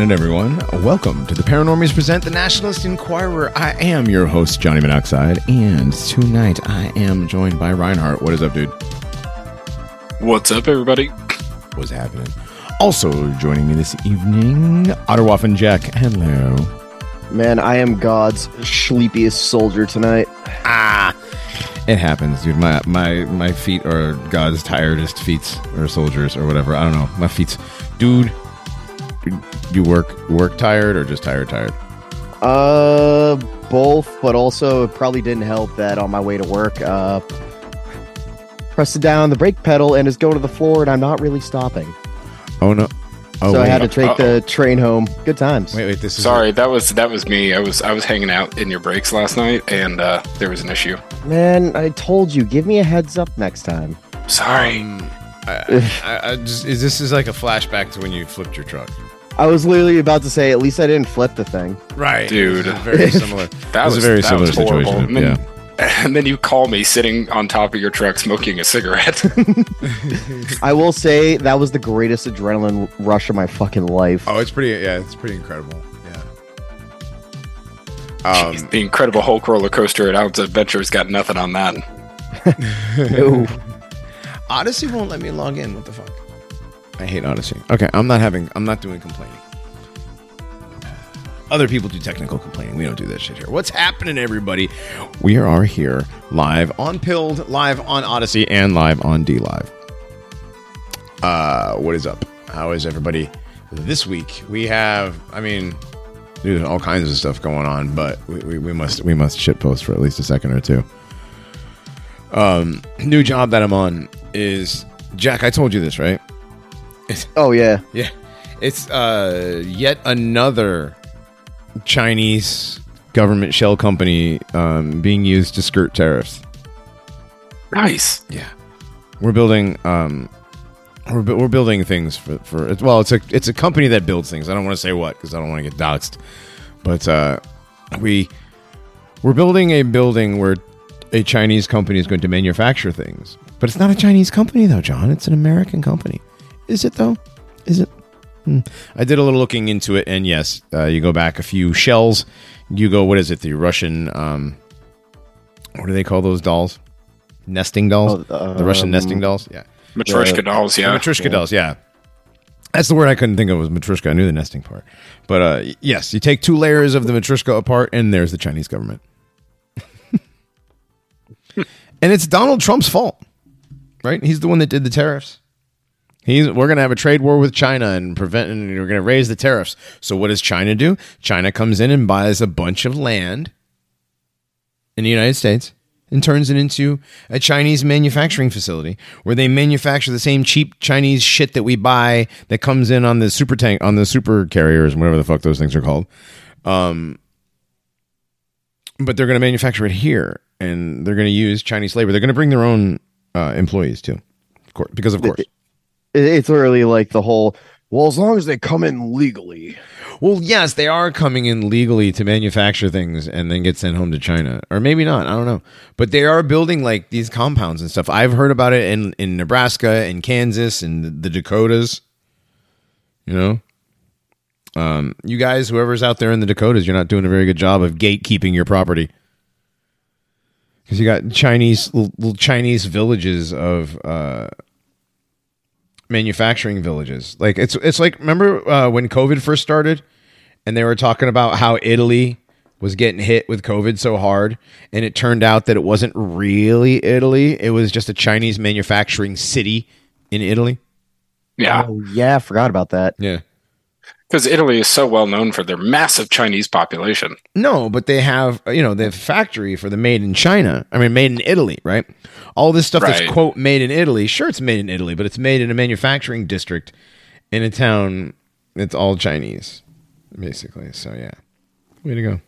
What's happening, everyone? Welcome to the Paranormies Present the Nationalist Enquirer. I am your host, Johnny Monoxide, and tonight I am joined by Reinhardt. What is up, dude? What's up, everybody? What's happening? Also joining me this evening, Otterwaffen Jack. Hello. Man, I am God's sleepiest soldier tonight. Ah, it happens, dude. My my my feet are God's tiredest feet, or soldiers, or whatever. I don't know. My feet, dude. You work work tired or just tired tired? Uh, both, but also it probably didn't help that on my way to work, uh, pressed down the brake pedal and is going to the floor, and I'm not really stopping. Oh no. Oh, so I had to take the train home. Good times. Wait, wait. This is Sorry, that was that was me. I was I was hanging out in your breaks last night, and uh, there was an issue. Man, I told you, give me a heads up next time. Sorry. Um, I, I, I just is this is like a flashback to when you flipped your truck, I was literally about to say, at least I didn't flip the thing. right, Dude. Very similar. That This is was a very similar was horrible. situation. And then, yeah. and then you call me sitting on top of your truck smoking a cigarette. I will say that was the greatest adrenaline rush of my fucking life. Oh, it's pretty. Yeah, it's pretty incredible. Yeah. Jeez, Um, the Incredible Hulk roller coaster at Out's Adventure's got nothing on that. Ooh. Odysee won't let me log in. What the fuck? I hate Odysee. Okay, I'm not having. I'm not doing complaining. Other people do technical complaining. We don't do that shit here. What's happening, everybody? We are here live on Pilled, live on Odysee, and live on DLive. Uh, what is up? How is everybody this week? We have. I mean, there's all kinds of stuff going on, but we, we, we must we must shit post for at least a second or two. Um, new job that I'm on is Jack. I told you this, right? Oh, yeah. Yeah, it's uh yet another Chinese government shell company um, being used to skirt tariffs. Nice. Yeah, we're building um we're, we're building things for for it's- well it's a it's a company that builds things. I don't want to say what because I don't want to get doxxed, but uh, we we're building a building where a Chinese company is going to manufacture things. But it's not a Chinese company though, John. It's an American company. Is it though? Is it? Hmm. I did a little looking into it, and yes, uh, you go back a few shells. You go, what is it? The Russian, um, what do they call those dolls? Nesting dolls. Oh, the Russian um, nesting dolls. Yeah, Matryoshka dolls, yeah. the Matryoshka dolls. Yeah, that's the word I couldn't think of was Matryoshka. I knew the nesting part, but uh, yes, you take two layers of the Matryoshka apart, and there's the Chinese government. and it's Donald Trump's fault, right? He's the one that did the tariffs. He's we're gonna have a trade war with China and prevent and we're gonna raise the tariffs. So what does China do? China comes in and buys a bunch of land in the United States and turns it into a Chinese manufacturing facility where they manufacture the same cheap Chinese shit that we buy that comes in on the super tank on the super carriers whatever the fuck those things are called. Um, but they're going to manufacture it here and they're going to use Chinese labor. They're going to bring their own uh, employees too, of course, because of course. It- It's literally like the whole, well, as long as they come in legally. Well, yes, they are coming in legally to manufacture things and then get sent home to China, or maybe not. I don't know, but they are building like these compounds and stuff. I've heard about it in in Nebraska and Kansas and the, Dakotas. You know, um, you guys, whoever's out there in the Dakotas, you're not doing a very good job of gatekeeping your property because you got Chinese little Chinese villages of. Uh, manufacturing villages. Like it's it's like remember uh, when COVID first started, and they were talking about how Italy was getting hit with COVID so hard, and it turned out that it wasn't really Italy; it was just a Chinese manufacturing city in Italy. Yeah. Oh, yeah, I forgot about that. Yeah. Because Italy is so well known for their massive Chinese population. No, but they have you know they have a factory for the made in China. I mean, made in Italy, right? All this stuff Right. that's quote made in Italy. Sure, it's made in Italy, but it's made in a manufacturing district in a town that's all Chinese, basically. So yeah, way to go.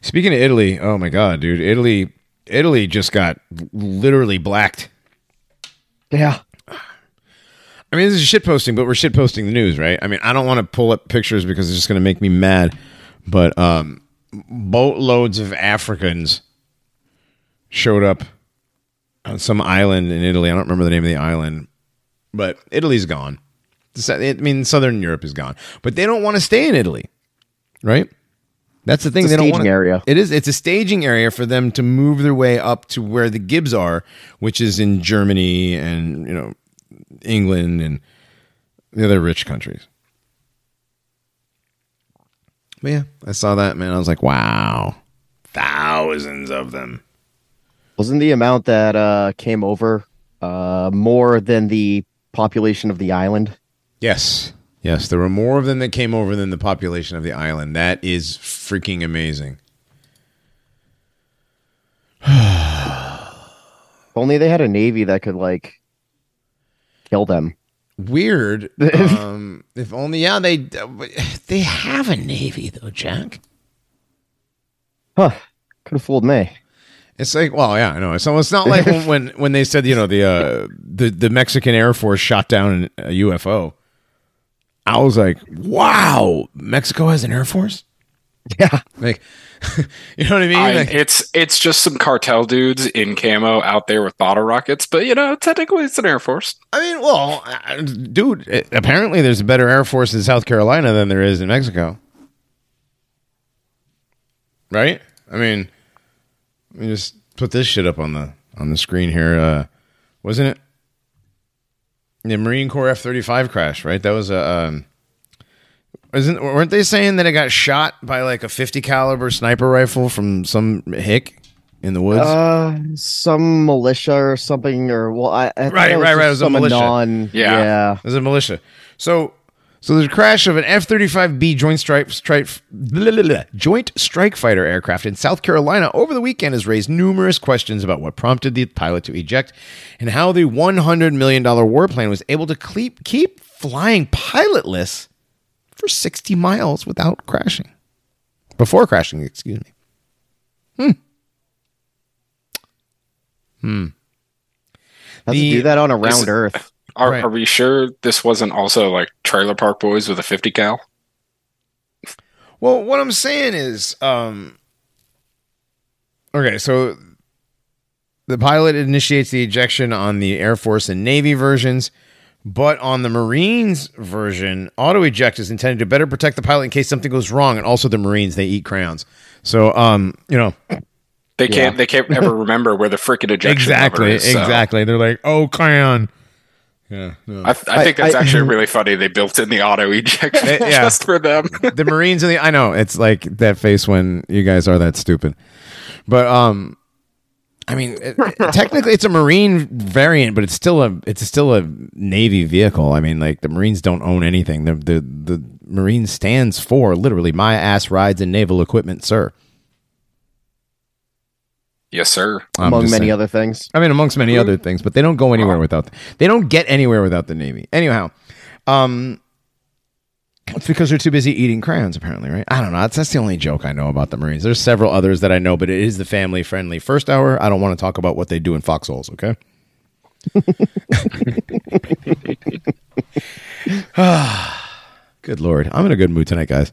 Speaking of Italy, oh my god, dude, Italy, Italy just got literally blacked. Yeah. I mean, this is shit posting, but we're shit posting the news, right? I mean, I don't want to pull up pictures because it's just going to make me mad. But um, boatloads of Africans showed up on some island in Italy. I don't remember the name of the island, but Italy's gone. I mean, Southern Europe is gone, but they don't want to stay in Italy, right? That's the thing. It's a they don't want area. It is. It's a staging area for them to move their way up to where the Gibbs are, which is in Germany and you know England and the other rich countries. But yeah, I saw that man. I was like, wow, thousands of them. Wasn't the amount that uh, came over uh, more than the population of the island? Yes. Yes, there were more of them that came over than the population of the island. That is freaking amazing. If only they had a navy that could like kill them. Weird. um, if only, yeah, they they have a navy though, Jack. Huh? Could have fooled me. It's like, well, yeah, I know. So it's not like when, when when they said, you know, the uh, the the Mexican Air Force shot down a UFO. I was like, wow, Mexico has an air force. Yeah. Like, you know what I mean? I, Like- it's it's just some cartel dudes in camo out there with bottle rockets, but you know, technically it's an air force. I mean, well, uh, dude, it- apparently there's a better Air Force in South Carolina than there is in Mexico. Right? I mean, let me just put this shit up on the on the screen here. Uh, wasn't it the Marine Corps F thirty five crash? Right? That was a. Um, isn't weren't they saying that it got shot by like a fifty caliber sniper rifle from some hick in the woods? Uh, some militia or something, or well, I, I thought Right, it was right, right, it was a some militia. Non, Yeah. yeah. There's a militia. So, so there's a crash of an F-35B Joint Strike, strike blah, blah, blah, Joint Strike Fighter aircraft in South Carolina over the weekend has raised numerous questions about what prompted the pilot to eject and how the 100 million dollar warplane was able to keep keep flying pilotless for 60 miles without crashing. Before crashing, excuse me. Hmm. Hmm. How The- to do that on a round Earth? Are, Right. are we sure this wasn't also like Trailer Park Boys with a 50 cal? Well, what I'm saying is, um, okay, so the pilot initiates the ejection on the Air Force and Navy versions, but on the Marines version, auto eject is intended to better protect the pilot in case something goes wrong. And also, the Marines they eat crayons, so um, you know They can't they can't ever remember where the freaking ejection exactly, is, so exactly. They're like, oh, crayon. Yeah, no. I, I think that's I- actually really funny. They built in the auto ejection Eh, yeah. just for them. the Marines and the I know it's like that face when you guys are that stupid, but um, I mean it, it- technically it's a Marine variant, but it's still a it's still a Navy vehicle. I mean, like the Marines don't own anything. The the the Marine stands for literally my ass rides in naval equipment, sir. Yes, sir. I'm among just many saying. other things. I mean, amongst many other things, but they don't go anywhere without. They don't get anywhere without the Navy. Anyhow, um, it's because they're too busy eating crayons. Apparently, right? I don't know. That's that's the only joke I know about the Marines. There's several others that I know, but it is the family friendly first hour. I don't want to talk about what they do in foxholes. Okay. good lord, I'm in a good mood tonight, guys.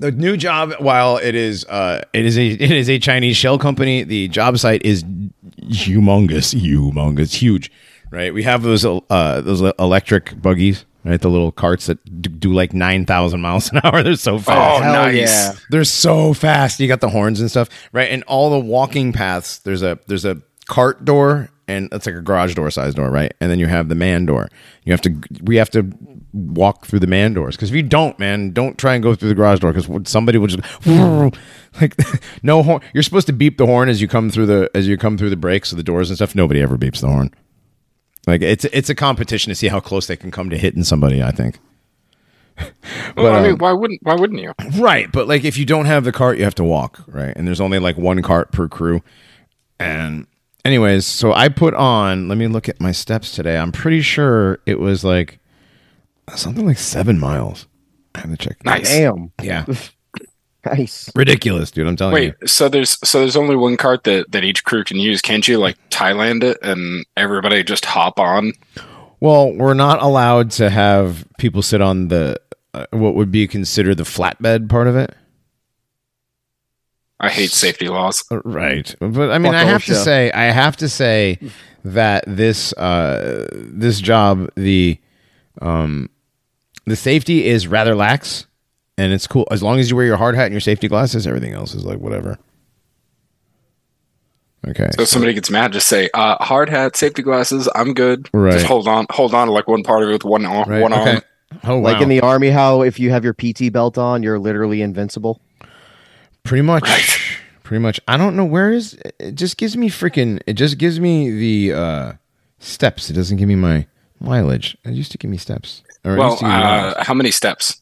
The new job, while it is uh, it is a it is a Chinese shell company, the job site is humongous, humongous, huge. Right? We have those uh, those electric buggies, right? The little carts that do like nine thousand miles an hour. They're so fast. Oh, Hell nice. yeah. They're so fast. You got the horns and stuff, right? And all the walking paths. There's a there's a cart door, and it's like a garage door size door, right? And then you have the man door. You have to we have to walk through the man doors because if you don't, man, don't try and go through the garage door because somebody will just like no horn. You're supposed to beep the horn as you come through the as you come through the brakes of the doors and stuff. Nobody ever beeps the horn. Like it's it's a competition to see how close they can come to hitting somebody. I think. Well, I um, mean, why wouldn't why wouldn't you? Right, but like if you don't have the cart, you have to walk, right? And there's only like one cart per crew. And anyways, so I put on, let me look at my steps today. I'm pretty sure it was like something like 7 miles. I have to check. Nice. Damn, Yeah. nice. Ridiculous, dude. I'm telling Wait, you. Wait, so there's so there's only one cart that that each crew can use. Can't you like Thailand it and everybody just hop on? Well, we're not allowed to have people sit on the uh, what would be considered the flatbed part of it. I hate safety laws. Uh, Right. But I mean, Fuck I have to say, I have to say that this uh, this job, the um, the safety is rather lax, and it's cool as long as you wear your hard hat and your safety glasses. Everything else is like whatever. Okay. So if somebody gets mad, just say, uh, hard hat, safety glasses, I'm good. Right. Just hold on, hold on to like one part of it with one arm. Right. One okay. arm. Oh wow. Like in the army, how if you have your PT belt on, you're literally invincible. Pretty much. Right. Pretty much. I don't know where is it just gives me freaking it just gives me the uh steps. It doesn't give me my mileage. It used to give me steps. Or Well, uh, how many steps?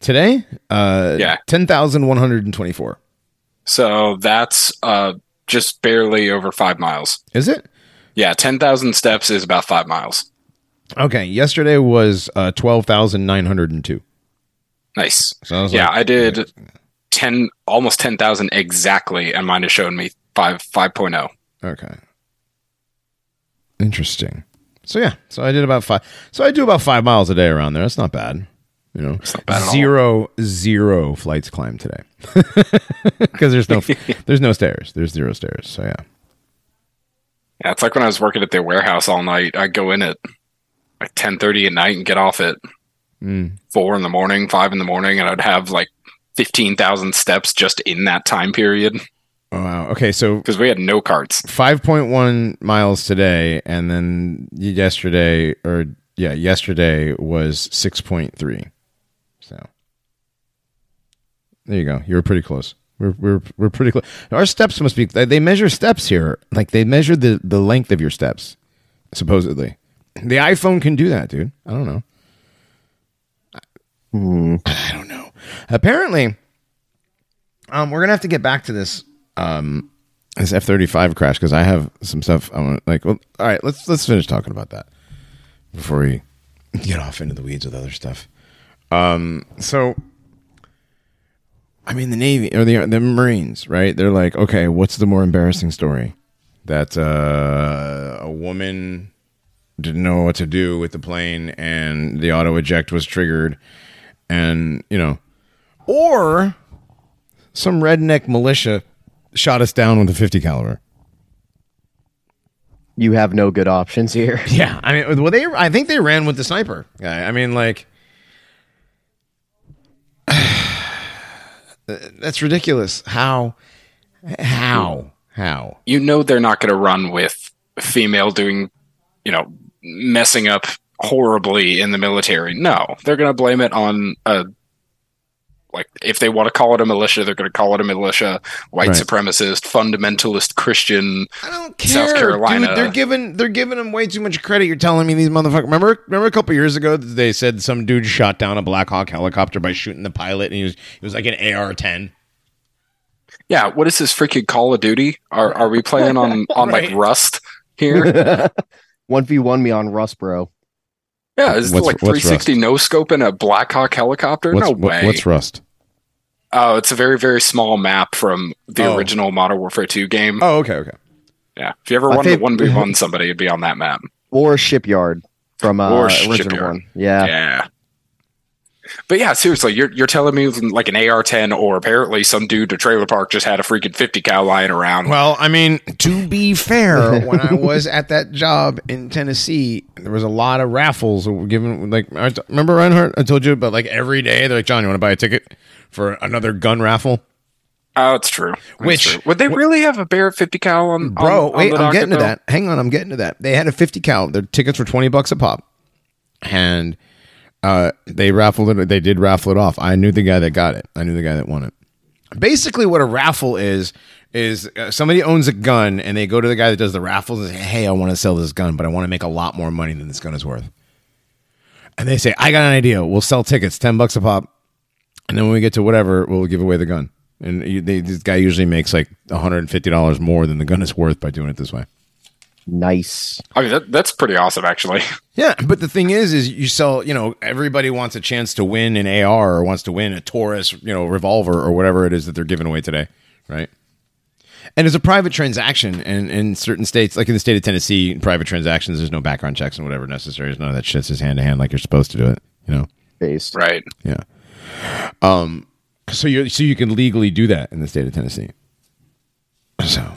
Today? Uh Yeah. 10,124. So that's uh, just barely over five miles. Is it? Yeah, 10,000 steps is about five miles. Okay, yesterday was uh 12,902. Nice. So I Yeah, like- I did 10, almost 10,000 exactly, and mine has shown me 5, 5.0. Okay. Interesting. So yeah, so I did about 5 So I do about 5 miles a day around there. That's not bad. You know, not bad at all. zero zero flights climbed today because there's no there's no stairs. There's zero stairs. So yeah, Yeah, it's like when I was working at their warehouse all night. I'd go in at like 10.30 at night and get off at Mm. 4 in the morning, 5 in the morning, and I'd have like 15,000 steps just in that time period oh, wow. Okay, so because we had no carts. 5.1 miles today, and then yesterday, or yeah, yesterday was 6.3. So there you go. You were pretty close. We're, we're, we're pretty close. Our steps must be, they they measure steps here. Like they measure the, the length of your steps, supposedly. The iPhone can do that, dude. I don't know. Hmm. I don't know. Apparently, um, we're gonna have to get back to this um this F thirty five crash because I have some stuff I want. Like, well, all right, let's let's finish talking about that before we get off into the weeds with other stuff. Um, so. I mean, the Navy or the the Marines, right? They're like, okay, what's the more embarrassing story? That uh, a woman didn't know what to do with the plane, and the auto eject was triggered, and you know, or some redneck militia shot us down with a 50 caliber. You have no good options here. Yeah, I mean, well, they I think they ran with the sniper guy. I mean, like. That's ridiculous. How? How? How? You know they're not going to run with a female doing, you know, messing up horribly in the military. No, they're going to blame it on a like if they want to call it a militia, they're going to call it a militia, white Right. supremacist, fundamentalist Christian. I don't care. South Carolina. Dude, they're giving they're giving them way too much credit. You're telling me these motherfuckers. Remember, remember a couple years ago they said some dude shot down a Black Hawk helicopter by shooting the pilot, and he was he was like an AR-10. Yeah, what is this freaking Call of Duty? Are are we playing on on Right. like Rust here? One v one me on Rust, bro. Yeah, is it like 360 no scope in a Blackhawk helicopter? What's no what- way. what's Rust? Oh, it's a very very small map from the Oh. original Modern Warfare 2 game. Oh, okay, okay. Yeah, if you ever My wanted to fav- one v one somebody, it'd be on that map. Or Shipyard from uh, Or original Shipyard. one. Yeah. Yeah. But yeah, seriously, you're you're telling me like an AR-10 or apparently some dude at a trailer park just had a freaking 50 cal lying around. Well, I mean, to be fair, when I was at that job in Tennessee, there was a lot of raffles given. Like, I remember Reinhardt? I told you about like every day. They're like, John, you want to buy a ticket for another gun raffle? Oh, it's true. That's Which- true. would they really have a Barrett 50 cal on, Bro, on, on wait, I'm getting to that. Hang on, I'm getting to that. They had a 50 cal. Their tickets were 20 bucks a pop. And uh, they raffled it. They did raffle it off. I knew the guy that got it. I knew the guy that won it. Basically, what a raffle is is uh, somebody owns a gun and they go to the guy that does the raffles and say, "Hey, I want to sell this gun, but I want to make a lot more money than this gun is worth." And they say, "I got an idea. We'll sell tickets, ten bucks a pop, and then when we get to whatever, we'll give away the gun." And you, they, this guy usually makes like one hundred and fifty dollars more than the gun is worth by doing it this way. Nice. I mean, that, that's pretty awesome, actually. Yeah, but the thing is, is you sell. You know, everybody wants a chance to win an AR or wants to win a Taurus, you know, revolver or whatever it is that they're giving away today, right? And it's a private transaction, and in certain states, like in the state of Tennessee, in private transactions, there's no background checks and whatever necessary. There's none of that shit's just hand to hand like you're supposed to do it. You know, Based. Right. yeah. Um, So you so you can legally do that in the state of Tennessee. So,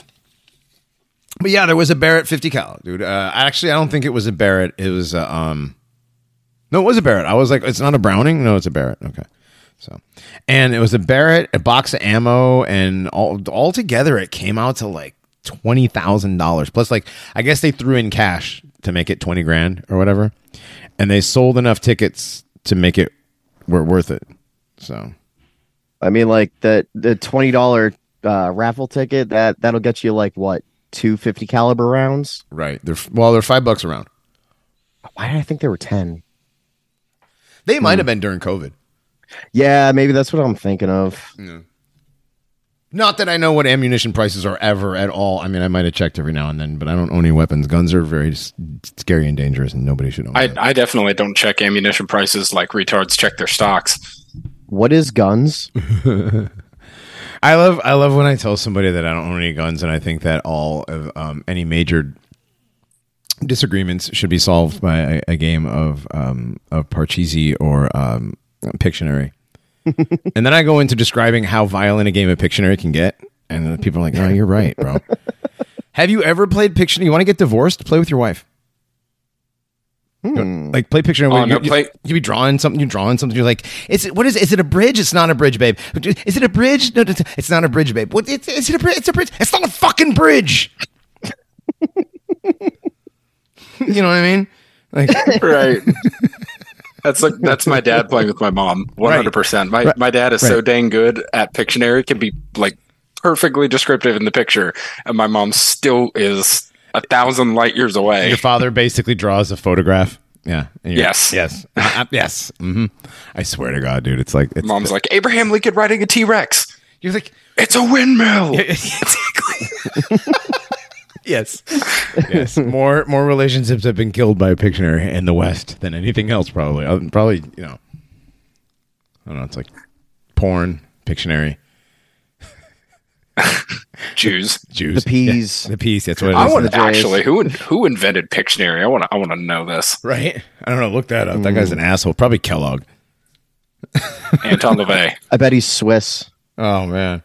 but yeah, there was a Barrett 50 cal, dude. Uh, actually, I don't think it was a Barrett. It was a, um, no, it was a Barrett. I was like, it's not a Browning. No, it's a Barrett. Okay. So, and it was a Barrett, a box of ammo, and all all together, it came out to like twenty thousand dollars. Plus, like, I guess they threw in cash to make it twenty grand or whatever, and they sold enough tickets to make it were worth it. So, I mean, like the the twenty dollar uh, raffle ticket that that'll get you like what two fifty caliber rounds. right, they're well, they're five bucks around. Why did I think there were ten? They might have been during COVID. Yeah, maybe that's what I'm thinking of. Not that I know what ammunition prices are ever at all. I mean, I might have checked every now and then, but I don't own any weapons. Guns are very s- scary and dangerous, and nobody should own. I, them. I definitely don't check ammunition prices like retards check their stocks. What is guns? I love I love when I tell somebody that I don't own any guns, and I think that all of um, any major disagreements should be solved by a, a game of um, of Parcheesi or um, Pictionary. And then I go into describing how violent a game of Pictionary can get, and people are like, "No, you're right, bro." Have you ever played Pictionary? You want to get divorced? Play with your wife. Hmm. Like play Pictionary. Oh, where no, you, play- you, you be drawing something. You're drawing something. You're like, "Is it what is? It? Is it a bridge? It's not a bridge, babe. Is it a bridge? No, it's not a bridge, babe. What? It's, is it a bridge? It's a bridge. It's not a fucking bridge." you know what I mean? Like, right. That's like that's my dad playing with my mom. One hundred percent. My my dad is so dang good at Pictionary, can be like perfectly descriptive in the picture, and my mom still is a thousand light years away. your father basically draws a photograph. Yeah. Yes. Yes. Yes. hmm I swear to God, dude. It's like it's, Mom's like Abraham Lincoln riding a T Rex. you're like It's a windmill. exactly. yes. Yes. More more relationships have been killed by Pictionary in the West than anything else. Probably. Uh, Probably. You know. I don't know. It's like porn, Pictionary, Jews. Jews, The peas. Yeah, the peas. That's what it is. I want to J's. actually who who invented Pictionary? I want to I want to know this. right. I don't know. Look that up. That guy's an asshole. Probably Kellogg. Anton LaVey. I bet he's Swiss. Oh man.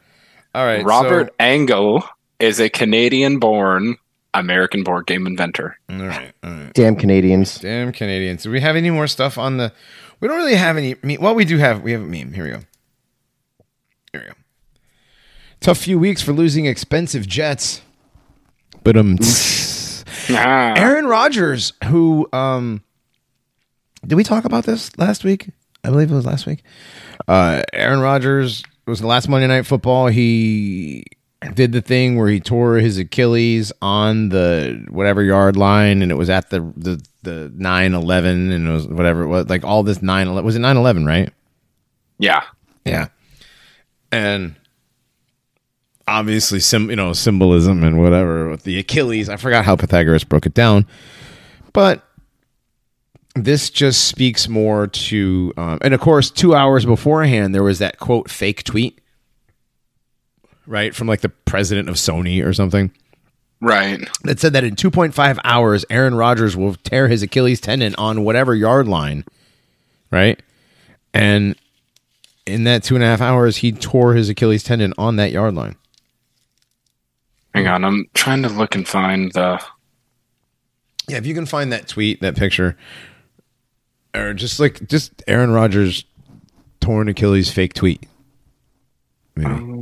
All right. Robert so- Angel is a Canadian-born American board game inventor. all right. All right. Damn Canadians. Damn Canadians. Do we have any more stuff on the? We don't really have any. me- Well, we do have. We have a meme. Here we go. Here we go. Tough few weeks for losing expensive jets. But um, Ah, Aaron Rodgers, who um, did we talk about this last week? I believe it was last week. Uh, Aaron Rodgers was the last Monday Night Football. He did the thing where he tore his Achilles on the whatever yard line, and it was at the the the nine eleven, and it was whatever it was like all this nine eleven. Was it nine eleven? Right? yeah. Yeah. And obviously sim you know, symbolism and whatever with the Achilles. I forgot how Pythagoras broke it down. But this just speaks more to um, and of course 2 hours beforehand there was that quote fake tweet right from like the president of Sony or something Right. that said that in 2.5 hours, Aaron Rodgers will tear his Achilles tendon on whatever yard line, right? And in that two and a half hours, he tore his Achilles tendon on that yard line. Hang on, I'm trying to look and find the. Yeah, if you can find that tweet, that picture, or just like just Aaron Rodgers torn Achilles fake tweet. Maybe. Um,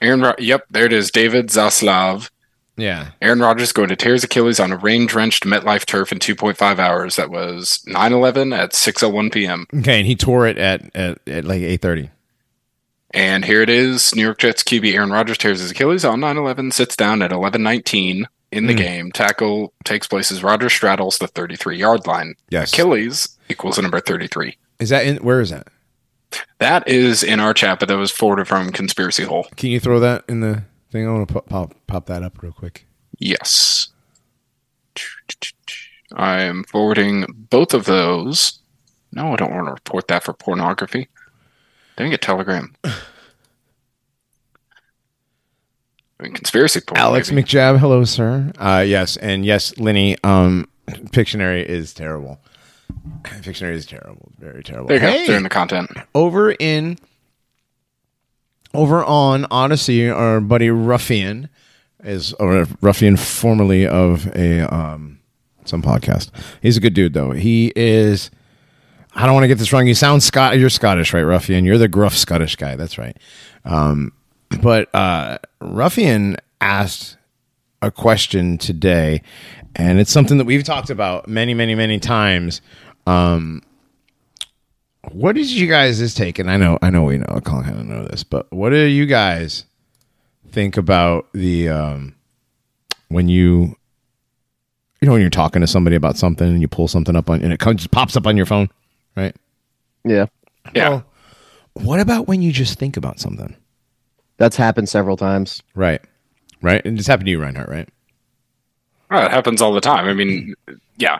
Aaron. Ro- Yep, there it is. David Zaslav. Yeah, Aaron Rodgers going to tear his Achilles on a rain-drenched MetLife turf in 2.5 hours. That was 9/11 at 6:01 p.m. okay, and he tore it at at, at like eight thirty. And here it is. New York Jets QB Aaron Rodgers tears his Achilles on 9/11, sits down at 11:19 in the hmm. game. Tackle takes place as Rodgers straddles the 33-yard line. Yes. Achilles equals the number 33. Is that in? Where is that? That is in our chat, but that was forwarded from Conspiracy Hole. Can you throw that in the thing? I want to pop, pop pop that up real quick. Yes. I am forwarding both of those. No, I don't want to report that for pornography. Dang it, Telegram. I mean, conspiracy porn. Alex maybe. McJab, hello, sir. Uh, yes, and yes, Lenny. Um, Pictionary is terrible. Pictionary is terrible, very terrible. There you Hey, go. They're in the content. over in over on Odysee, our buddy Ruffian is or Ruffian, formerly of a um, some podcast. He's a good dude though. He is. I don't want to get this wrong. You sound Scott. You're Scottish, right, Ruffian? You're the gruff Scottish guy. That's right. Um, but uh, Ruffian asked a question today, and it's something that we've talked about many, many, many times. Um, what is you guys' take? And I know, I know, we know, I kind of know this, but what do you guys think about the um, when you, you know, when you're talking to somebody about something and you pull something up on and it comes just pops up on your phone, right? Yeah, Yeah. Well, what about when you just think about something? that's happened several times. Right. Right. And it's happened to you, Reinhardt, right? Well, it happens all the time. I mean, yeah.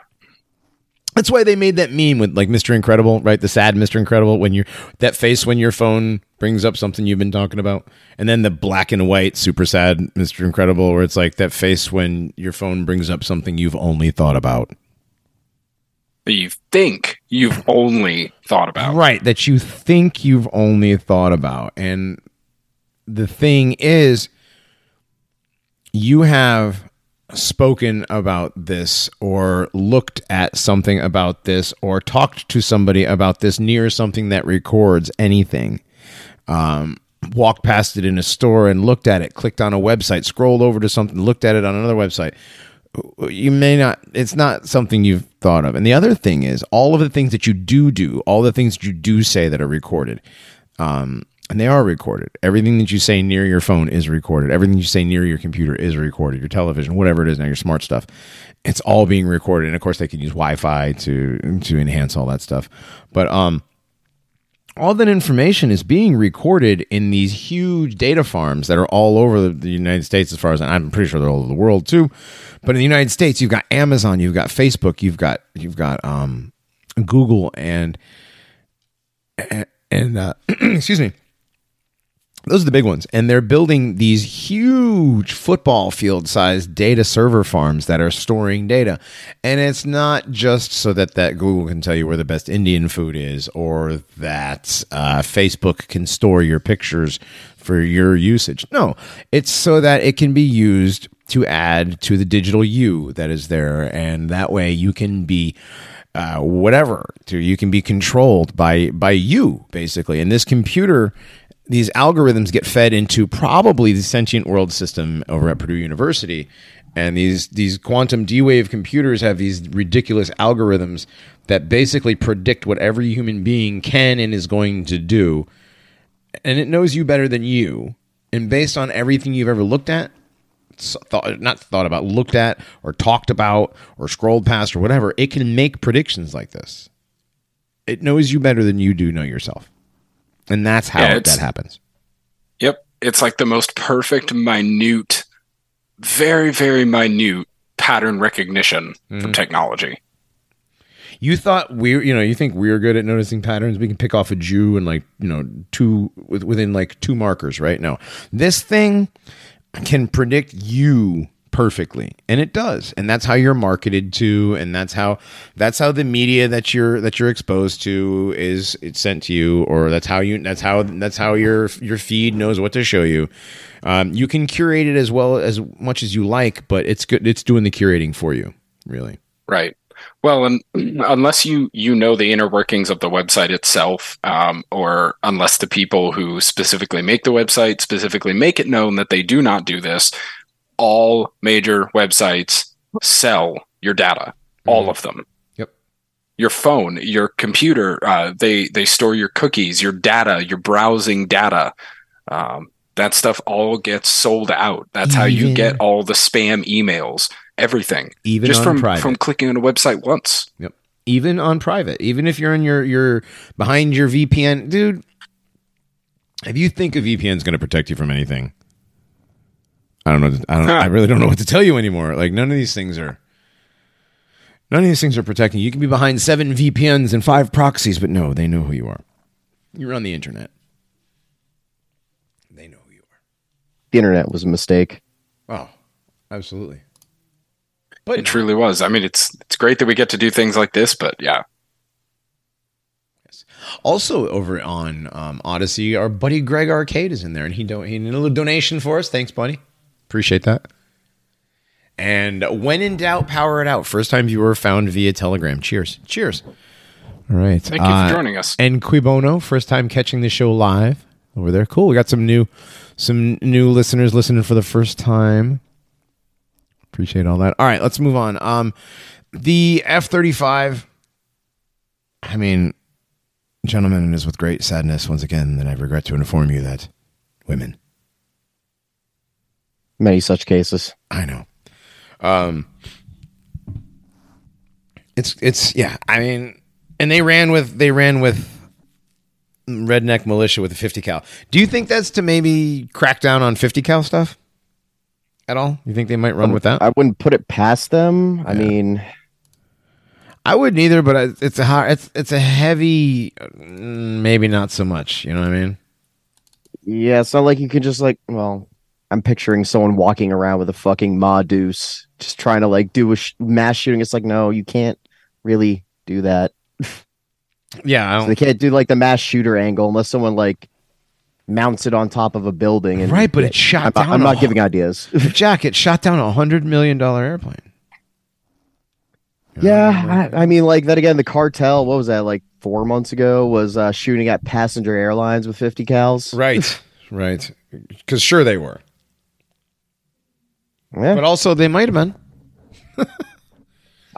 That's why they made that meme with like Mr. Incredible, right? The sad Mr. Incredible when you that face when your phone brings up something you've been talking about. And then the black and white super sad Mr. Incredible where it's like that face when your phone brings up something you've only thought about. That you think you've only thought about. Right, that you think you've only thought about. And the thing is you have spoken about this or looked at something about this or talked to somebody about this near something that records anything. Um, walked past it in a store and looked at it clicked on a website scrolled over to something looked at it on another website. You may not it's not something you've thought of. And the other thing is all of the things that you do do all the things that you do say that are recorded um, and they are recorded. Everything that you say near your phone is recorded. Everything you say near your computer is recorded. Your television, whatever it is now, your smart stuff, it's all being recorded. And of course, they can use Wi-Fi to to enhance all that stuff. But um, all that information is being recorded in these huge data farms that are all over the, United States. As far as I'm pretty sure they're all over the world too. But in the United States, you've got Amazon, you've got Facebook, you've got you've got um, Google, and and, and uh, excuse me those are the big ones. And they're building these huge football field sized data server farms that are storing data. And it's not just so that that google can tell you where the best indian food is or that uh, facebook can store your pictures for your usage. No it's so that it can be used to add to the digital you that is there. And that way you can be uh, whatever to you can be controlled by by you basically. And this computer these algorithms get fed into probably the sentient world system over at Purdue University, and these these quantum D wave computers have these ridiculous algorithms that basically predict what every human being can and is going to do, and it knows you better than you, and based on everything you've ever looked at. Thought, not thought about, looked at, or talked about, or scrolled past, or whatever, it can make predictions like this. It knows you better than you do know yourself. And that's how Yeah, that happens. Yep. It's like the most perfect, minute, very, very minute pattern recognition Mm-hmm. from technology. You thought we, you know, you think we're good at noticing patterns. We can pick off a Jew and like, you know, two with- within like two markers, right? No, this thing can predict you perfectly, and it does, and that's how you're marketed to, and that's how that's how the media that you're that you're exposed to is it's sent to you, or that's how you that's how that's how your your feed knows what to show you. Um, you can curate it as well as much as you like, but it's good. It's doing the curating for you, really. Right. Well, and unless you you know the inner workings of the website itself, um, or unless the people who specifically make the website specifically make it known that they do not do this, all major websites sell your data, all of them. Yep. Your phone, your computer, uh, they they store your cookies, your data, your browsing data. Um, that stuff all gets sold out. That's how you get all the spam emails, everything Even just from private. from clicking on a website once. Yep. Even on private, even if you're in your your behind your VPN, dude. If you think a VPN is going to protect you from anything, I don't know. I don't. I really don't know what to tell you anymore. Like none of these things are. None of these things are protecting you. You can be behind seven VPNs and five proxies, but no, they know who you are. You're on the internet. They know who you are. The internet was a mistake. are. Oh, absolutely. It truly was. I mean, it's it's great that we get to do things like this, but yeah, Also over on um, Odysee, our buddy Greg Arcade is in there, and he don't he did a little donation for us. Thanks, buddy. Appreciate that. And when in doubt, power it out. First time viewer found via Telegram. Cheers. Cheers. All right. Thank you for Uh, joining us. And Quibono, first time catching the show live over there. Cool. We got some new some new listeners listening for the first time. Appreciate all that. All right, let's move on. Um the F-35 I mean, gentlemen, it is with great sadness once again that I regret to inform you that women Many such cases. I know. Um, it's it's yeah. I mean, and they ran with they ran with redneck militia with a 50 cal. Do you think that's to maybe crack down on 50 cal stuff at all? You think they might run with that? I wouldn't put it past them. I mean, I wouldn't either, but it's a hard, it's it's a heavy, maybe not so much. You know what I mean? yeah, it's not like you can just like. Well, I'm picturing someone walking around with a fucking Ma Deuce, just trying to like do a sh- mass shooting. It's like, no, you can't really do that. Yeah, I So they can't do like the mass shooter angle unless someone like mounts it on top of a building. And right. But it shot I'm, down. I'm not giving ideas. Jack. It shot down a hundred million dollar airplane. You know what I mean? Yeah, I, I mean, like that again. The cartel, what was that? Like four months ago, was uh, shooting at passenger airlines with 50 cals. Right, right. Because sure they were, Yeah, but also they might have been.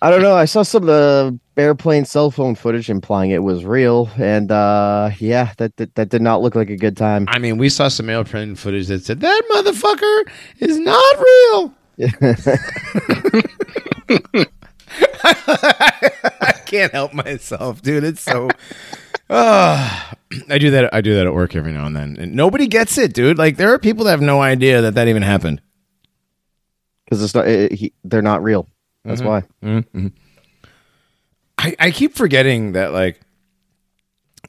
I don't know. I saw some of the airplane cell phone footage implying it was real, and uh, yeah, that, that that did not look like a good time. I mean, we saw some airplane footage that said that motherfucker is not real. I can't help myself, dude. It's so. Ah, I do that. I do that at work every now and then, and nobody gets it, dude. Like there are people that have no idea that that even happened. Because it's not. It, he, they're not real. That's why. Mm-hmm. I, I keep forgetting that like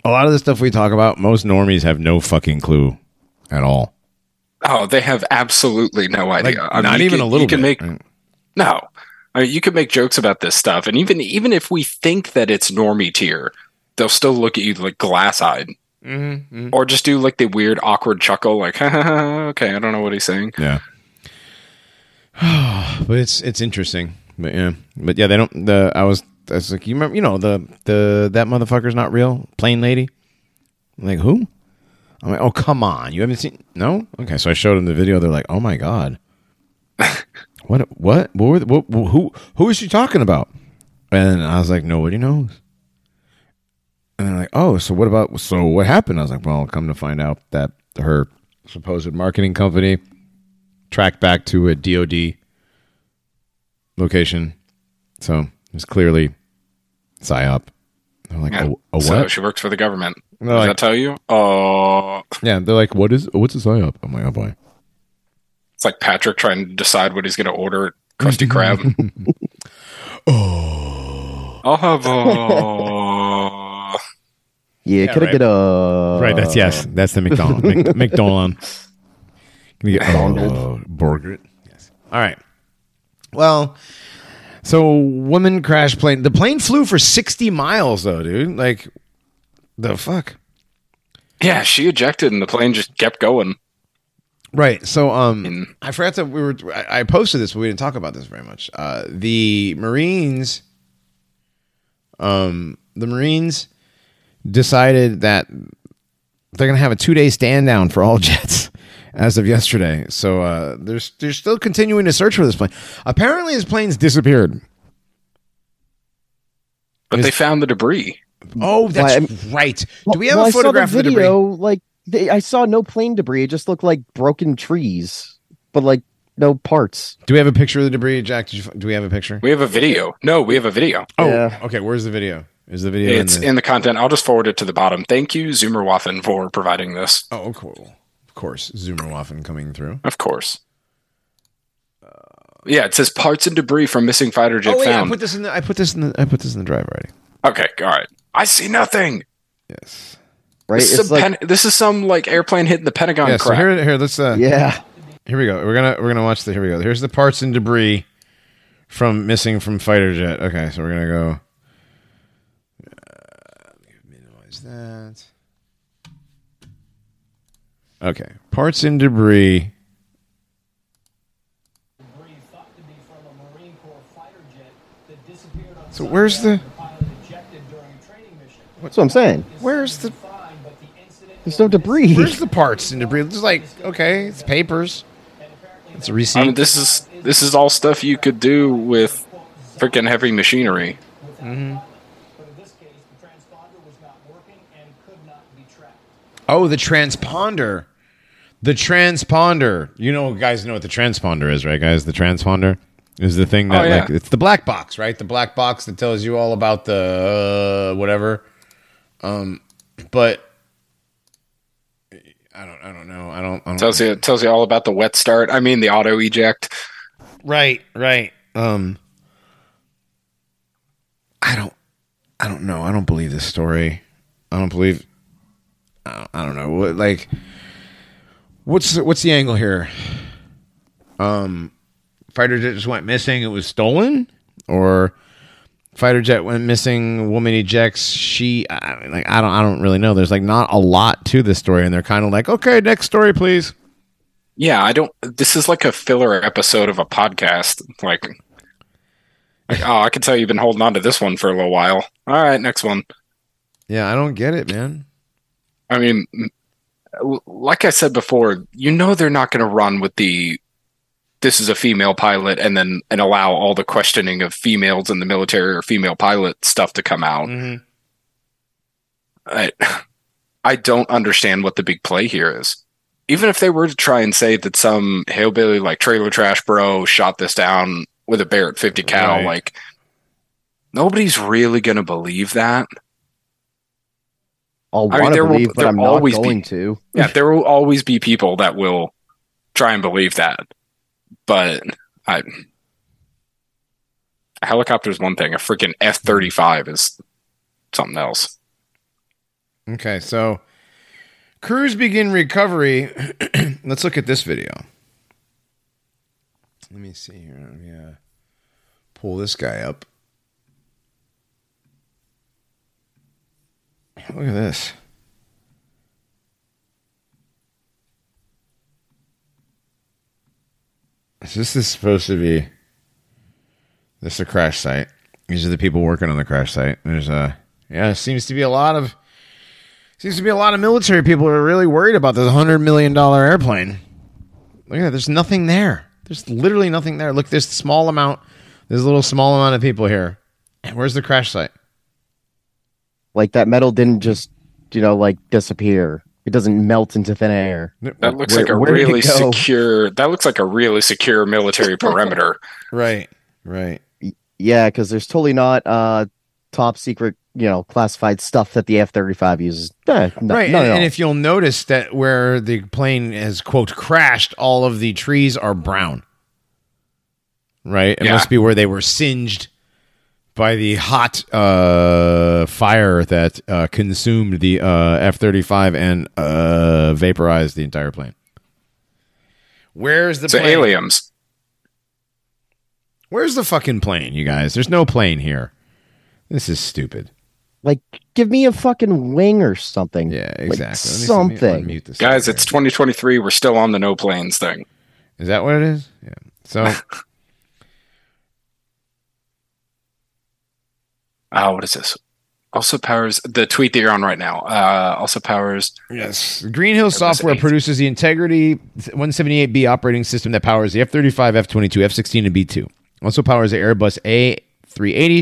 a lot of the stuff we talk about, most normies have no fucking clue at all. Oh, they have absolutely no Like idea. I mean, not even can- a little You can bit. make no. I mean, you can make jokes about this stuff, and even even if we think that it's normie tier, they'll still look at you like glass eyed, Mm-hmm. or just do like the weird awkward chuckle, like okay, I don't know what he's saying. Yeah. but it's it's interesting. But yeah. But yeah, they don't the I was I was like you remember you know the the that motherfucker's not real? plain lady? I'm like, who? I'm like, oh come on. You haven't seen no? Okay, so I showed them the video, they're like, Oh my god. what what? What, were the- what who who is she talking about? And I was like, Nobody knows. And they're like, Oh, so what about so what happened? I was like, Well, come to find out that her supposed marketing company tracked back to a DoD location. So it's clearly psyop. They're like, Yeah. a, a So what? she works for the government. Does like, that tell you? Oh, yeah, they're like, what is what's a psyop? I'm like, oh boy. it's like Patrick trying to decide what he's going to order at Krusty Krab. Oh, I'll have a. Yeah, Yeah, could I right. get a right. That's yes. That's the McDonald. Mc, McDonald. Can you get oh. Yes. All right. Well, so woman crash plane. The plane flew for 60 miles though, dude. Like the fuck. Yeah, she ejected and the plane just kept going. Right. So, um, In- I forgot that We were. I, I posted this, but we didn't talk about this very much. Uh, the Marines. Um, the Marines decided that they're going to have a two day stand down for all jets as of yesterday. So, uh, they're they're still continuing to search for this plane. Apparently, his plane's disappeared. But Is- they found the debris. Oh, that's Well, right. Do we have well, a I saw photograph the of the debris? Like they, I saw no plane debris. It just looked like broken trees, but like no parts. Do we have a picture of the debris, Jack? Did you, do we have a picture? We have a video. No, we have a video. Oh, Yeah. okay. Where's the video? Is the video? It's in the, in the content. I'll just forward it to the bottom. Thank you, Zoomer Zoomerwaffen, for providing this. Oh, cool. Of course, Zoomerwaffen coming through. Of course. Yeah, it says parts and debris from missing fighter jet oh wait, I put this in the I put this in the I put this in the drive already. okay, all right. I see nothing. Yes. Right? This, It's is, like pen- this is some like airplane hitting the Pentagon Yeah. So here here let's uh yeah. here we go. We're gonna we're gonna watch the here we go. Here's the parts and debris from missing from fighter jet. Okay, so we're gonna go. Uh, minimize that. Okay. Parts and debris. debris thought to be from a Marine Corps fighter jet that disappeared on So where's the- Sunday after the pilot ejected during a training mission. That's what I'm saying. Where's the Fine, but the incident There's no debris. Where's the parts and debris? It's like, okay, it's papers. It's a receipt. I mean, this is this is all stuff you could do with freaking heavy machinery. Mm-hmm. but in this case, the transponder was not working and could not be tracked. oh, the transponder. The transponder. You know, guys know what the transponder is, right, guys? The transponder is the thing that, Oh, yeah. like, it's the black box, right? The black box that tells you all about the uh, whatever. Um, but I don't, I don't know. I don't. I don't Tells you tells you all about the wet start. I mean, the auto eject. Right, right. Um I don't I don't know. I don't believe this story. I don't believe I don't, I don't know. What like what's the, what's the angle here? Um fighter jet just went missing, it was stolen or fighter jet went missing, woman ejects, she I, mean, like I don't I don't really know. There's like not a lot to this story and they're kind of like, "Okay, next story please." Yeah, I don't. This is like a filler episode of a podcast. Like, like oh, I can tell you've been holding on to this one for a little while. All right, next one. Yeah, I don't get it, man. I mean, like I said before, you know they're not going to run with the this is a female pilot and then and allow all the questioning of females in the military or female pilot stuff to come out. Mhm. I, I don't understand what the big play here is. Even if they were to try and say that some hillbilly like trailer trash bro shot this down with a Barrett 50 cal, Right. like nobody's really going to believe that. I'll I mean, want to there will- believe, but I'm not always be- going to. Yeah, there will always be people that will try and believe that. But I a helicopter is one thing. A freaking F thirty five is something else. Okay, so crews begin recovery. Let's look at this video. Let me see here. Let me uh, pull this guy up. Look at this. So this is supposed to be this is a crash site. These are the people working on the crash site. There's a yeah, it seems to be a lot of Seems to be a lot of military people who are really worried about this hundred million dollar airplane. Look at that. There's nothing there. There's literally nothing there. Look, there's a small amount. There's a little small amount of people here. And Where's the crash site? Like that metal didn't just, you know, like disappear. It doesn't melt into thin air. That looks Where- like a where did it really secure. That looks like a really secure military perimeter. Right. Right. Yeah, because there's totally not uh top secret, you know, classified stuff that the F thirty five uses. Eh, no, right. and, and if you'll notice that where the plane has quote crashed, all of the trees are brown. Right. It Yeah. must be where they were singed by the hot uh, fire that uh, consumed the uh, F thirty five and uh, vaporized the entire plane. Where's the It's plane? aliens. Where's the fucking plane, you guys? There's no plane here. This is stupid. like, give me a fucking wing or something. Yeah, exactly. Let me me something. unmute this Guys, it's 2023. We're still on the no planes thing. Is that what it is? Yeah. So Oh, what is this? Also powers the tweet that you're on right now. Uh, also powers. yes, Green Hill Software produces the Integrity 178B operating system that powers the F-35, F-22, F-16, and B-2. Also powers the Airbus A380.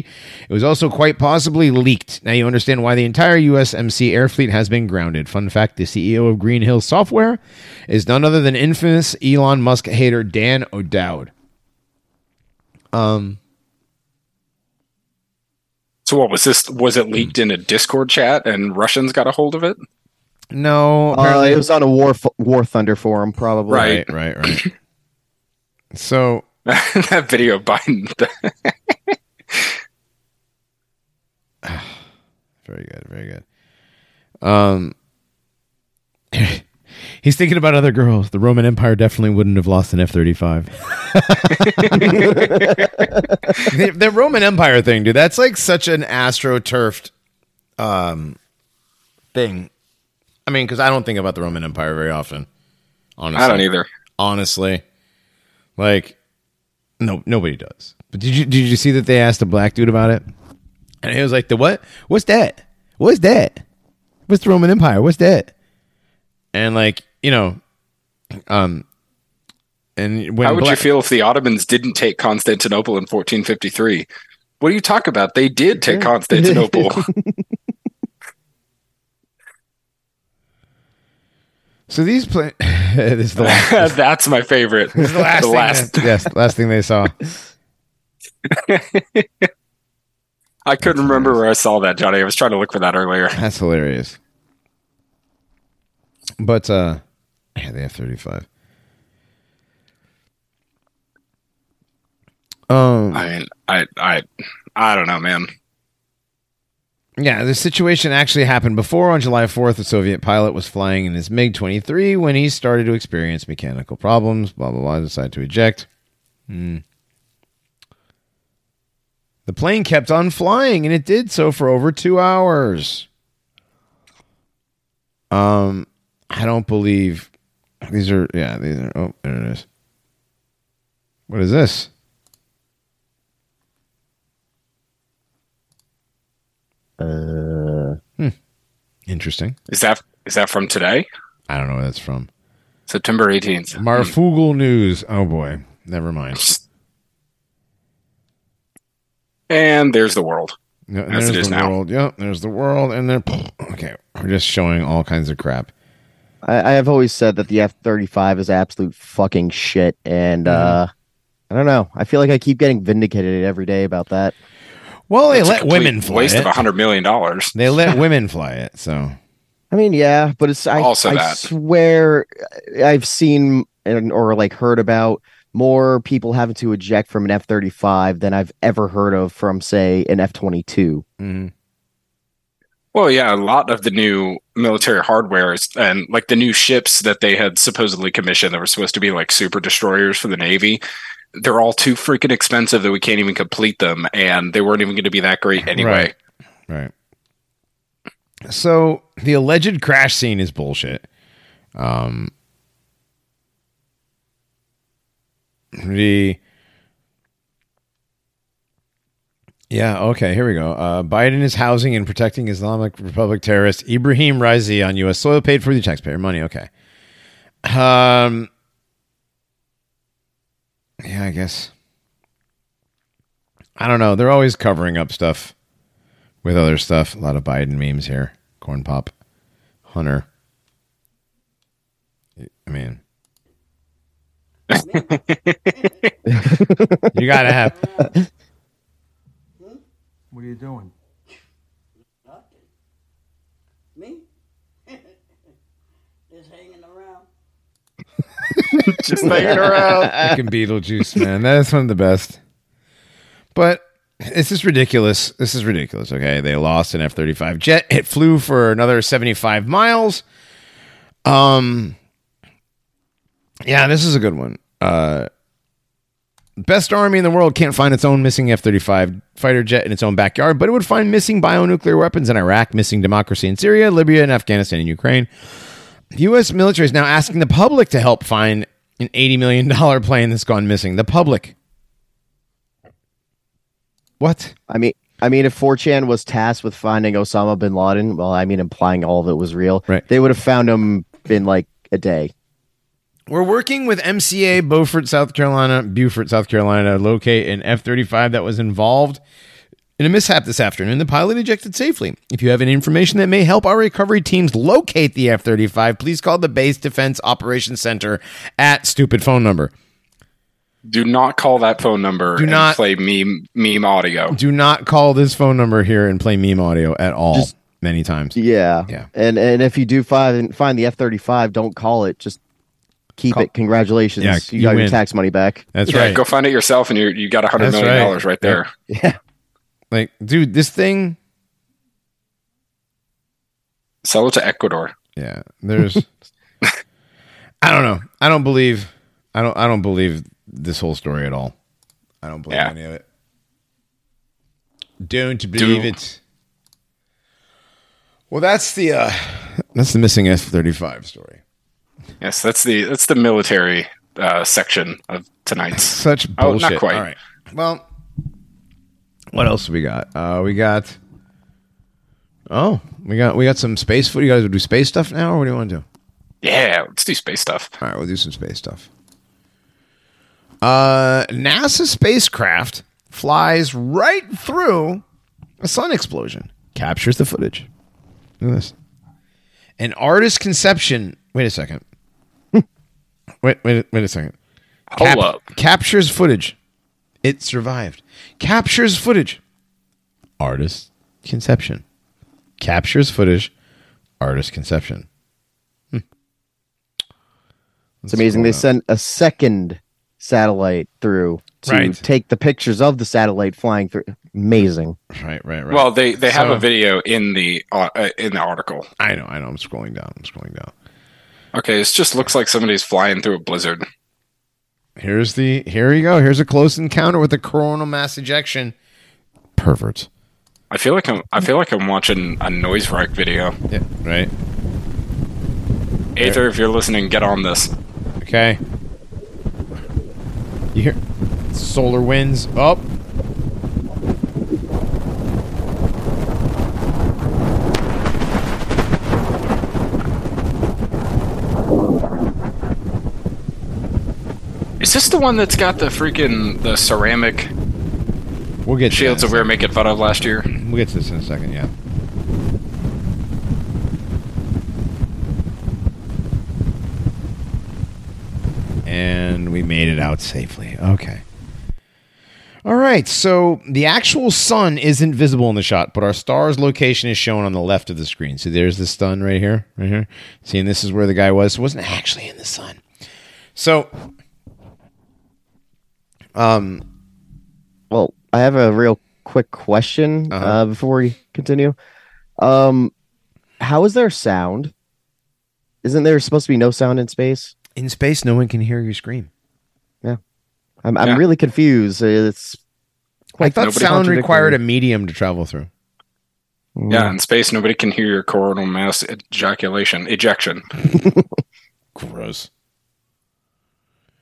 It was also quite possibly leaked. Now you understand why the entire USMC air fleet has been grounded. Fun fact: the CEO of Green Hill Software is none other than infamous Elon Musk hater Dan O'Dowd. Um. So what was this? Was it leaked in a Discord chat and Russians got a hold of it? No, Uh, it was on a War War Thunder forum, probably. Right. right, right, right. so that video of Biden. very good, very good. Um, he's thinking about other girls. The Roman Empire definitely wouldn't have lost an F thirty five. The Roman Empire thing, dude. That's like such an astroturfed, um, thing. I mean, because I don't think about the Roman Empire very often. Honestly, I don't either. honestly. Like, no, nobody does. But did you did you see that they asked a black dude about it? And he was like, "The what? What's that? What's that? What's the Roman Empire? What's that?" And like, you know, um, and when How would black- you feel if the Ottomans didn't take Constantinople in 1453? What do you talk about? They did take Constantinople. So these play. this is the last. That's my favorite. This is the last. The last- that- yes, last thing they saw. I couldn't remember where I saw that, Johnny. I was trying to look for that earlier. That's hilarious. But uh yeah, they have 35. Um I mean, I, I, I don't know, man. yeah, the situation actually happened before on July 4th. A Soviet pilot was flying in his MiG 23 when he started to experience mechanical problems. Blah, blah, blah. Decided to eject. Hmm. The plane kept on flying and it did so for over two hours. Um, I don't believe these are, yeah, these are, oh, there it is. What is this? Uh, Interesting. Is that is that from today, I don't know where that's from. September 18th? Marfugal News. Oh boy. Never mind. And there's the world. No, As there's it is the now. world. Yep, there's the world, and then okay, we're just showing all kinds of crap. I, I have always said that the F thirty five is absolute fucking shit, and uh, I don't know. I feel like I keep getting vindicated every day about that. Well, they It's let complete women fly waste it. of a hundred million dollars. They let women fly it. So I mean, yeah, but it's I, Also I that. swear I've seen and or like heard about more people having to eject from an F thirty five than I've ever heard of from say an F twenty two. Well, yeah, a lot of the new military hardware is, and like the new ships that they had supposedly commissioned that were supposed to be like super destroyers for the Navy, they're all too freaking expensive that we can't even complete them, and they weren't even going to be that great anyway. Right. right. So the alleged crash scene is bullshit. Um, the yeah okay here we go. Uh, Biden is housing and protecting Islamic Republic terrorist Ibrahim Raisi on U.S. soil, paid for the taxpayer money. Okay. Um. Yeah, I guess. I don't know. They're always covering up stuff with other stuff. A lot of Biden memes here. Corn Pop, Hunter. I mean, you gotta have. What are you doing? Nothing. Me? Just hanging around. Just hanging around. Fucking Beetlejuice, man. That is one of the best. But this is ridiculous. This is ridiculous. Okay, they lost an F thirty five jet. It flew for another seventy five miles. Um, yeah, this is a good one. Uh, best army in the world can't find its own missing F thirty five fighter jet in its own backyard, but it would find missing bionuclear weapons in Iraq, missing democracy in Syria, Libya, and Afghanistan and Ukraine. The U.S. military is now asking the public to help find an $80 million plane that's gone missing. The public. What? I mean, I mean, if 4chan was tasked with finding Osama bin Laden, well, I mean, implying all of it was real, Right. they would have found him in like a day. We're working with MCA Beaufort, South Carolina, Beaufort, South Carolina, to locate an F 35 that was involved in a mishap this afternoon. The pilot ejected safely. If you have any information that may help our recovery teams locate the F 35, please call the Base Defense Operations Center at stupid phone number. Do not call that phone number Do and not- play meme meme audio. Do not call this phone number here and play meme audio at all. Just- many times. Yeah, Yeah. And and if you do find find the F thirty five, don't call it. Just keep Call- it. Congratulations, Yeah, you you got win. your tax money back. That's yeah, right. go find it yourself, and you you got a hundred million That's right. dollars right there. Yeah, Like, dude, this thing. Sell it to Ecuador. Yeah, there's. I don't know. I don't believe. I don't. I don't believe this whole story at all. I don't believe Yeah. any of it. Don't believe Do- it. Well, that's the uh, that's the missing F thirty five story. Yes, that's the that's the military uh, section of tonight's. Such Oh, bullshit. not quite. All right. Well, what else we got? Uh, we got. Oh, we got we got some space food. You guys do space stuff now, or what do you want to do? Yeah, let's do space stuff. All right, we'll do some space stuff. Uh, NASA spacecraft flies right through a sun explosion, captures the footage. Look at this. An artist conception. Wait a second. Wait, wait, wait a second. Hold up. Captures footage. It survived. Captures footage. Artist conception. Captures footage. Artist conception. It's amazing. They sent a second satellite through to Right. take the pictures of the satellite flying through. Amazing. Right, right, right. Well, they they have So- a video in the uh, uh, in the article. I know, I know. I'm scrolling down. I'm scrolling down. Okay, this just looks like somebody's flying through a blizzard. Here's the. Here you go. Here's a close encounter with a coronal mass ejection. Perverts. I feel like I'm I feel like I'm watching a noise wreck video. Yeah. Right. Aether, if you're listening, get on this. Okay. You hear solar winds up. Is this the one that's got the freaking the ceramic We'll get shields that that we were making fun of last year? in a second. We'll get to this in a second. Yeah. And we made it out safely. Okay. All right. So the actual sun isn't visible in the shot, but our star's location is shown on the left of the screen. So there's the sun right here, right here. See, and this is where the guy was. It wasn't actually in the sun. So, um, Well, I have a real quick question Uh-huh. uh, before we continue. Um, how is there sound? Isn't there supposed to be no sound in space? in space, no one can hear you scream. Yeah, I'm, I'm Yeah. really confused. It's I quite thought sound required a medium to travel through. Yeah, in space, nobody can hear your coronal mass ejaculation ejection. Gross.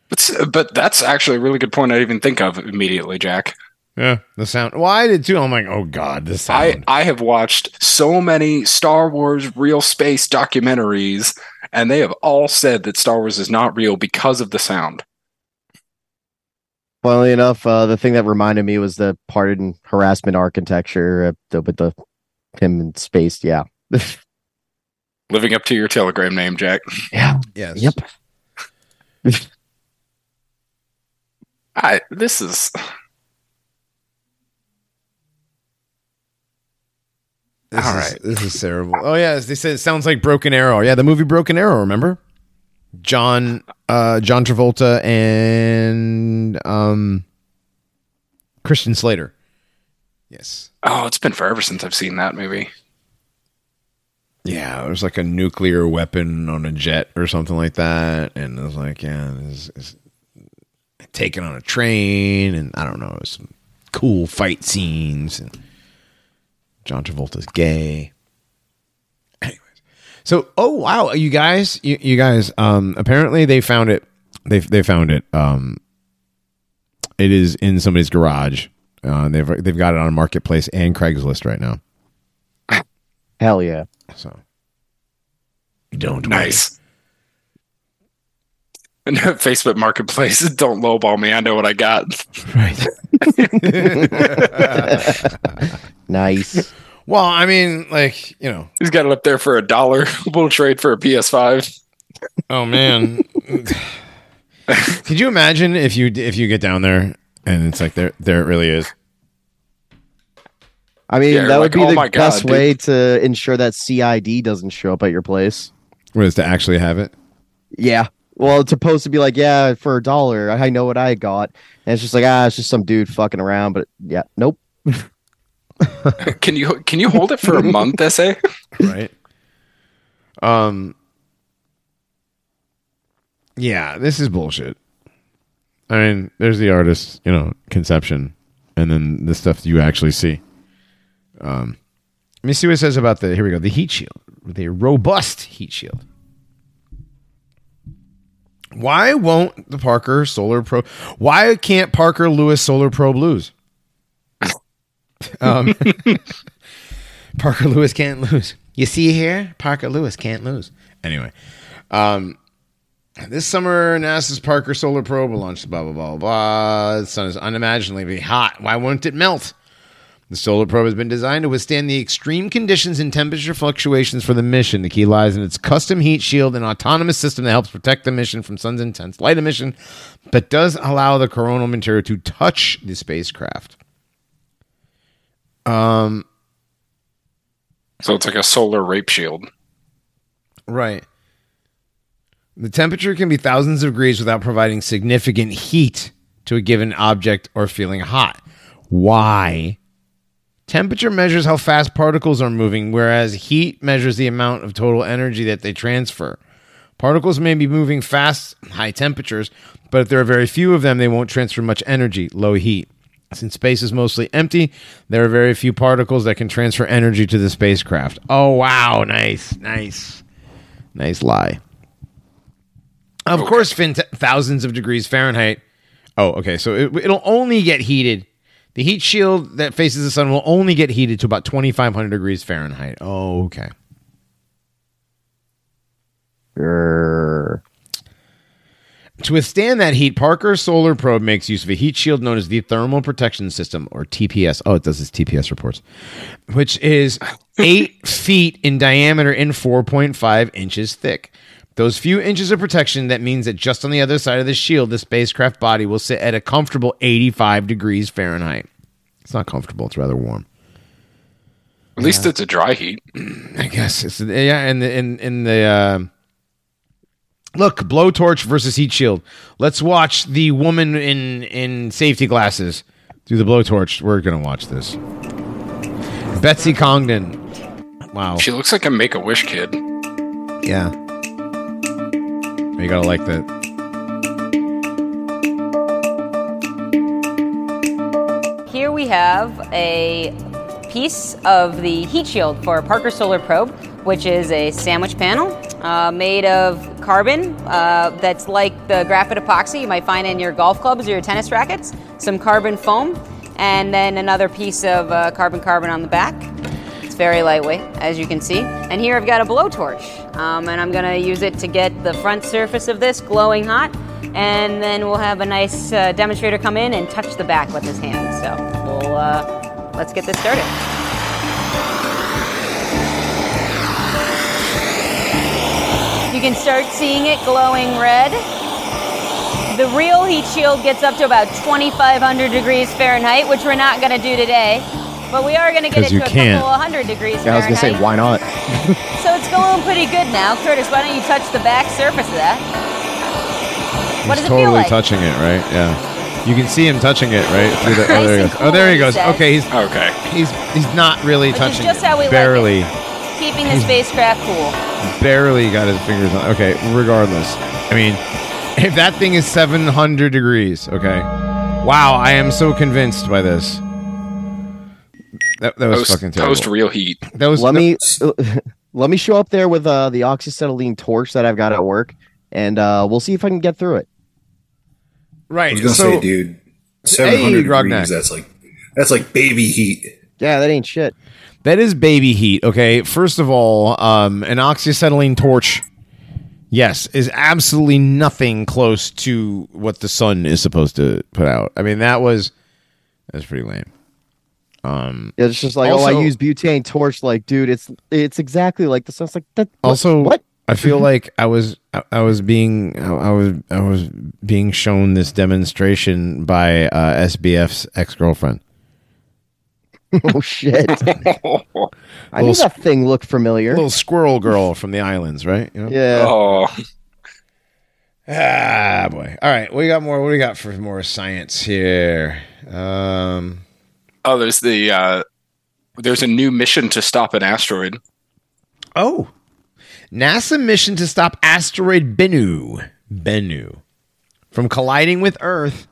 But, but that's actually a really good point. I didn't even think of immediately, Jack. Yeah, the sound. Well, I did too. I'm like, oh god, the sound. I I have watched so many Star Wars real space documentaries, and they have all said that Star Wars is not real because of the sound. Funnily enough, uh, the thing that reminded me was the part in harassment architecture uh, the, with the him in space. Yeah. Living up to your telegram name, Jack. yeah. yes. Yep. I this is This All is, right. This is terrible. Oh yeah, they said it sounds like Broken Arrow. Yeah, the movie Broken Arrow. Remember? John, uh, John Travolta and um, Christian Slater. Yes. oh, it's been forever since I've seen that movie. Yeah, it was like a nuclear weapon on a jet or something like that, and it was like, yeah, taken on a train, and I don't know, some cool fight scenes, and John Travolta's gay. Anyways, so oh wow, you guys, you, you guys, um, apparently they found it. They they found it. Um, it is in somebody's garage. Uh, they've they've got it on Marketplace and Craigslist right now. Hell yeah. So don't. Nice. And Facebook Marketplace, don't lowball me. I know what I got. Right. Nice. well, I mean, like, you know, He's got it up there for a dollar. We'll trade for a PS5. oh man. Could you imagine if you if you get down there and it's like there there it really is. I mean, Yeah, that would like, be oh the my God, best dude. way to ensure that CID doesn't show up at your place. What is to actually have it? Yeah. Well, it's supposed to be like, yeah, for a dollar, I know what I got. And it's just like, ah, it's just some dude fucking around. But yeah, nope. Can you can you hold it for a month, essay? Right. Um Yeah, this is bullshit. I mean, there's the artist, you know, conception, and then the stuff you actually see. Um Let me see what it says about the. Here we go. The heat shield, the robust heat shield. Why won't the Parker Solar Pro? Why can't Parker Lewis Solar Probe lose? um, Parker Lewis can't lose. You see here, Parker Lewis can't lose. Anyway, um, this summer NASA's Parker Solar Probe will launch. Blah blah blah blah. The sun is unimaginably hot. Why won't it melt? The solar probe has been designed to withstand the extreme conditions and temperature fluctuations for the mission. The key lies in its custom heat shield and autonomous system that helps protect the mission from sun's intense light emission, but does allow the coronal material to touch the spacecraft. Um, So it's like a solar rape shield. right. The temperature can be thousands of degrees without providing significant heat to a given object or feeling hot. Why? Temperature measures how fast particles are moving, whereas heat measures the amount of total energy that they transfer. Particles may be moving fast, high temperatures, but if there are very few of them, they won't transfer much energy, low heat. Since space is mostly empty, there are very few particles that can transfer energy to the spacecraft. Oh, wow. Nice, nice. Nice lie. Of course, fin- thousands of degrees Fahrenheit. Oh, okay. So it, it'll only get heated. The heat shield that faces the sun will only get heated to about 2,500 degrees Fahrenheit. Oh, okay. Grr. To withstand that heat, Parker Solar Probe makes use of a heat shield known as the Thermal Protection System, or TPS. Oh, it does its TPS reports, which is eight feet in diameter and 4.5 inches thick. Those few inches of protection, that means that just on the other side of the shield, the spacecraft body will sit at a comfortable 85 degrees Fahrenheit. It's not comfortable, it's rather warm. At least it's a dry heat. I guess it's yeah, in the in in the uh, look blowtorch versus heat shield. Let's watch the woman in in safety glasses through the blowtorch. We're gonna watch this. Betsy Congdon. Wow. She looks like a Make a Wish kid. Yeah. You gotta like that. Here we have a piece of the heat shield for Parker Solar Probe, which is a sandwich panel uh, made of carbon uh, that's like the graphite epoxy you might find in your golf clubs or your tennis rackets, some carbon foam, and then another piece of uh, carbon carbon on the back. Very lightweight, as you can see. And here I've got a blowtorch, um, and I'm to use it to get the front surface of this glowing hot. And then we'll have a nice uh, demonstrator come in and touch the back with his hand. So we'll uh, let's get this started. You can start seeing it glowing red. The real heat shield gets up to about 2,500 degrees Fahrenheit, which we're not to do today. But we are going to get it you to a can't. couple of hundred degrees Yeah, I was gonna say, why not? So it's going pretty good now. Curtis, why don't you touch the back surface of that? What He's does it feel totally like? touching it, right? Yeah. You can see him touching it, right? Through the, oh, there he and goes. Oh, there he goes. he. Okay, he's Okay. he's he's not really Which is touching. just how we like it. barely. Keeping the spacecraft cool. barely got his fingers on. Okay, regardless. I mean, if that thing is 700 degrees, okay. Wow, I am so convinced by this. That, that was Post, fucking terrible. post real heat. that was let me let me show up there with uh, the oxyacetylene torch that I've got at work, and uh, we'll see if I can get through it. right. I was gonna so, say, dude, seven hundred Grognak. degrees. That's like that's like baby heat. Yeah, that ain't shit. That is baby heat. Okay. First of all, um, an oxyacetylene torch, yes, is absolutely nothing close to what the sun is supposed to put out. I mean, that was that's pretty lame. Um, It's just like, oh, I use butane torch. Like, dude, it's it's exactly like the sun's like that. also, what? I feel like I was I, I was being I, I was I was being shown this demonstration by uh, SBF's ex girlfriend. oh shit! I knew that thing looked familiar. Little squirrel girl from the islands, right? You know? yeah. Oh, Ah, boy. All right, we got more. What do we got for more science here? Um, oh, there's the uh, there's a new mission to stop an asteroid. oh, NASA mission to stop asteroid Bennu, Bennu, from colliding with Earth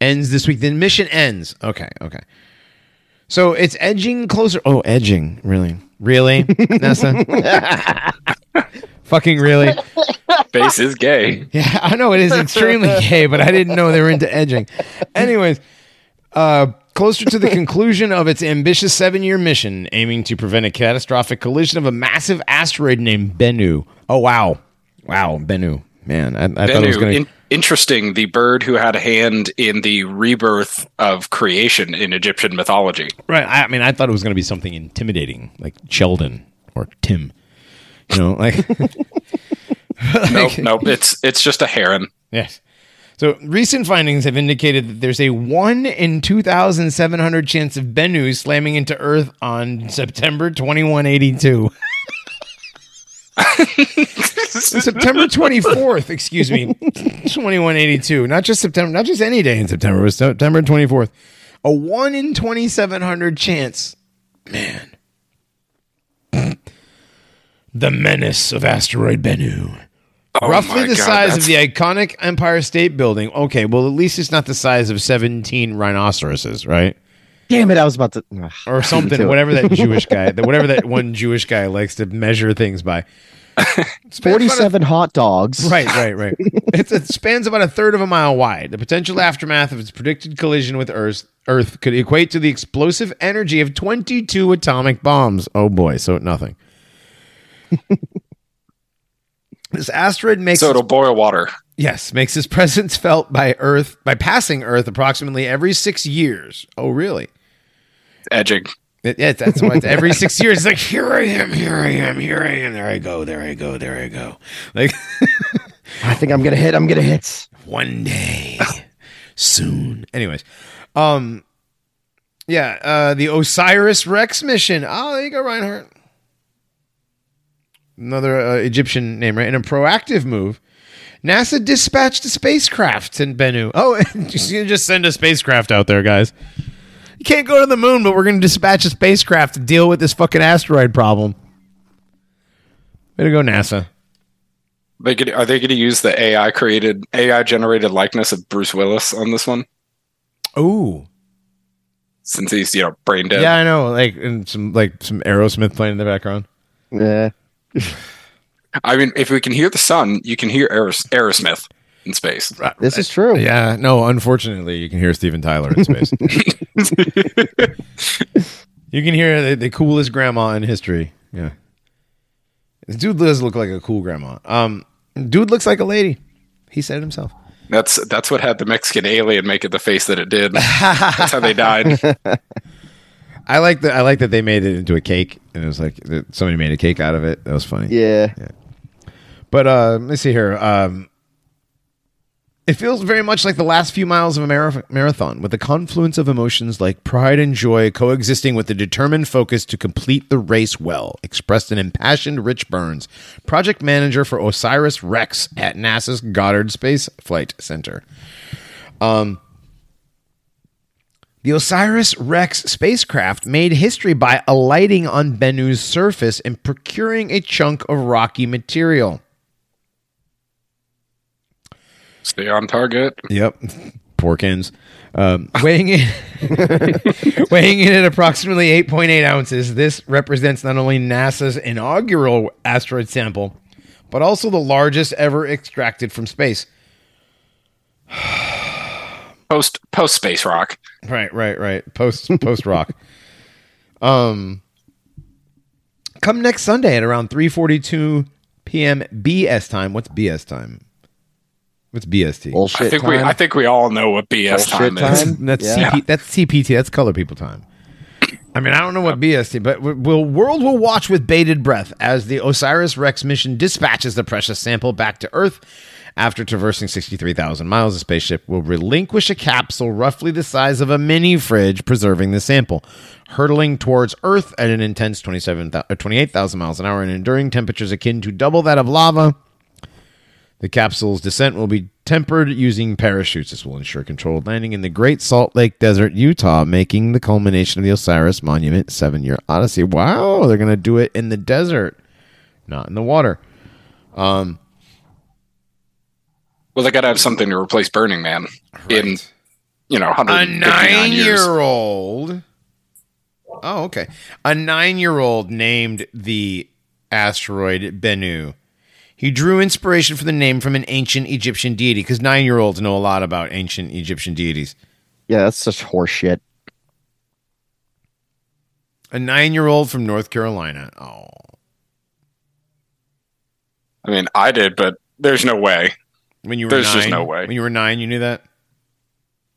ends this week. The mission ends. Okay, okay. So it's edging closer. Oh, edging. Really? Really? NASA? Fucking really? Space is gay. Yeah, I know it is extremely gay, but I didn't know they were into edging. Anyways, uh, closer to the conclusion of its ambitious seven year mission, aiming to prevent a catastrophic collision of a massive asteroid named Bennu. Oh, wow. Wow, Bennu. Man, I, I thought it was Bennu, going to. in- interesting. The bird who had a hand in the rebirth of creation in Egyptian mythology. Right. I, I mean, I thought it was going to be something intimidating, like Sheldon or Tim. You know, like. Nope, nope. It's it's just a heron. Yes. So recent findings have indicated that there's a one in 2,700 chance of Bennu slamming into Earth on September 2182. September 24th, excuse me, 2182. Not just September, not just any day in September, it was September 24th. A 1 in 2,700 chance. Man. the menace of asteroid Bennu. Oh Roughly the God, size of the iconic Empire State Building. Okay, well, at least it's not the size of 17 rhinoceroses, right? Damn it! I was about to. Ugh. Or something, whatever that Jewish guy, that whatever that one Jewish guy likes to measure things by. Forty-seven hot dogs. Right, right, right. it's, it spans about a third of a mile wide. The potential aftermath of its predicted collision with Earth, Earth could equate to the explosive energy of 22 atomic bombs. Oh boy, so nothing. This asteroid makes So its it'll boil water. Yes, makes his presence felt by Earth by passing Earth approximately every six years. Oh, really? Edging. It- yeah, that's why every six years. It's like here I am, here I am, here I am. There I go, there I go, there I go. Like I think I'm gonna hit. I'm gonna hit. one day, soon. Anyways, um, yeah, uh, the Osiris Rex mission. Oh, there you go, Reinhardt. Another uh, Egyptian name, right? In a proactive move, NASA dispatched a spacecraft in Bennu. Oh, just, you just send a spacecraft out there, guys. You can't go to the moon, but we're going to dispatch a spacecraft to deal with this fucking asteroid problem. Way to go, NASA. They could, are they going to use the AI created, AI generated likeness of Bruce Willis on this one? Ooh. Since he's you know brain dead. Yeah, I know. Like and some like some Aerosmith playing in the background. Yeah. I mean, if we can hear the sun, you can hear Aeros- Aerosmith in space. This is true. Yeah, no, unfortunately, you can hear Steven Tyler in space. you can hear the, the coolest grandma in history. Yeah. This dude does look like a cool grandma. Um, dude looks like a lady. He said it himself. That's that's what had the Mexican alien make it the face that it did. That's how they died. I like that. I like that they made it into a cake, and it was like somebody made a cake out of it. That was funny. Yeah. But uh, let me see here. Um, it feels very much like the last few miles of a mara- marathon, with a confluence of emotions like pride and joy coexisting with the determined focus to complete the race well, expressed in impassioned Rich Burns, project manager for Osiris Rex at NASA's Goddard Space Flight Center. Um, the Osiris Rex spacecraft made history by alighting on Bennu's surface and procuring a chunk of rocky material. Stay on target. Yep. Porkins. Um, weighing in weighing in at approximately 8.8 ounces, this represents not only NASA's inaugural asteroid sample, but also the largest ever extracted from space. Post post space rock. Right, right, right. Post post rock. Um come next Sunday at around 3:42 p.m. BS time. What's BS time? What's BST? Bullshit I think time. we I think we all know what BS Bullshit time is. time. That's Yeah. CP, that's CPT. That's color people time. I mean, I don't know what BST, but will world will watch with bated breath as the Osiris Rex mission dispatches the precious sample back to Earth. After traversing 63,000 miles, the spaceship will relinquish a capsule roughly the size of a mini fridge, preserving the sample, hurtling towards Earth at an intense 27, thou- uh, 28,000 miles an hour and enduring temperatures akin to double that of lava. The capsule's descent will be tempered using parachutes. This will ensure controlled landing in the Great Salt Lake Desert, Utah, making the culmination of the Osiris Monument seven year odyssey. Wow, they're going to do it in the desert, not in the water. Um, Well, they got to have something to replace Burning Man in you know a nine-year-old. Oh, okay. A nine-year-old named the asteroid Bennu. He drew inspiration for the name from an ancient Egyptian deity because nine-year-olds know a lot about ancient Egyptian deities. Yeah, that's such horseshit. A nine-year-old from North Carolina. Oh, I mean, I did, but there's no way. When you were There's nine, just no way. When you were nine, you knew that.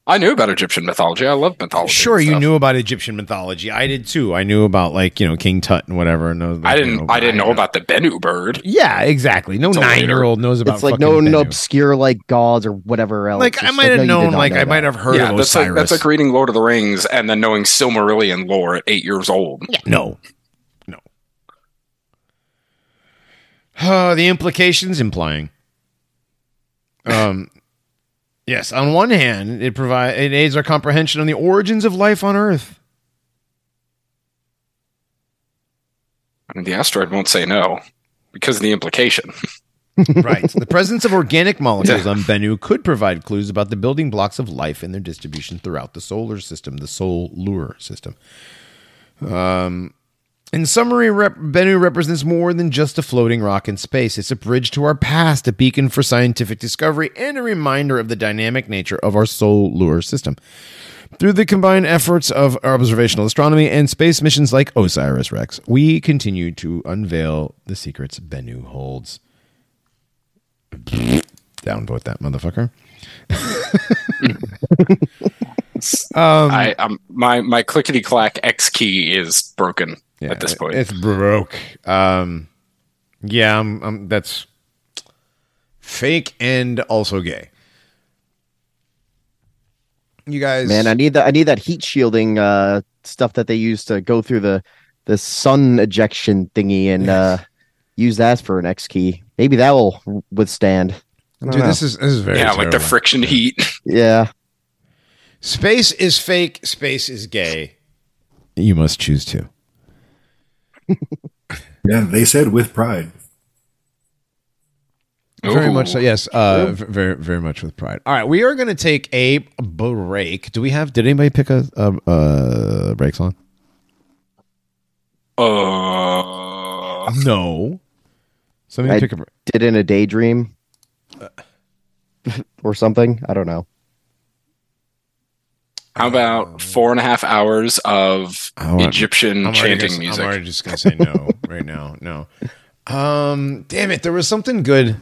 I knew about Egyptian mythology. I love mythology. Sure, you knew about Egyptian mythology. I did too. I knew about like you know King Tut and whatever. And those, I didn't. know, I didn't know about the Bennu bird. Yeah, exactly. No It's a later- nine-year-old knows about. it's like fucking no, no obscure like gods or whatever else. Like I It's might have no, known. Like know I might have heard yeah, of that's like that's like reading Lord of the Rings and then knowing Silmarillion lore at eight years old. No, no. Uh, the implications implying. Um, yes. On one hand, it provide it aids our comprehension on the origins of life on Earth. I mean, the asteroid won't say no because of the implication. right. The presence of organic molecules on Bennu could provide clues about the building blocks of life and their distribution throughout the solar system, the solar lure system. Um, in summary, rep- Bennu represents more than just a floating rock in space. It's a bridge to our past, a beacon for scientific discovery, and a reminder of the dynamic nature of our solar system. Through the combined efforts of observational astronomy and space missions like OSIRIS REx, we continue to unveil the secrets Bennu holds. Downvote that motherfucker. um, I um, my my clickety clack X key is broken yeah, at this point. it's broke. Um, yeah, I'm, I'm, that's fake and also gay. You guys, Man, I need that. I need that heat shielding uh, stuff that they use to go through the the sun ejection thingy and uh, use that for an X key. Maybe that will withstand. Dude, know. this is this is very yeah, like the terrible. friction heat. yeah. Space is fake. Space is gay. You must choose to. Yeah, they said with pride. Very Ooh. much so. Yes. Uh, very, very much with pride. All right, we are going to take a break. Do we have? Did anybody pick a, a, a break song? Uh, No. Somebody I- pick a. break. Did in a daydream or something. I don't know. How about four and a half hours of I want- Egyptian I'm chanting gonna- music? I'm already just gonna say no right now. No. Um. Damn it! There was something good.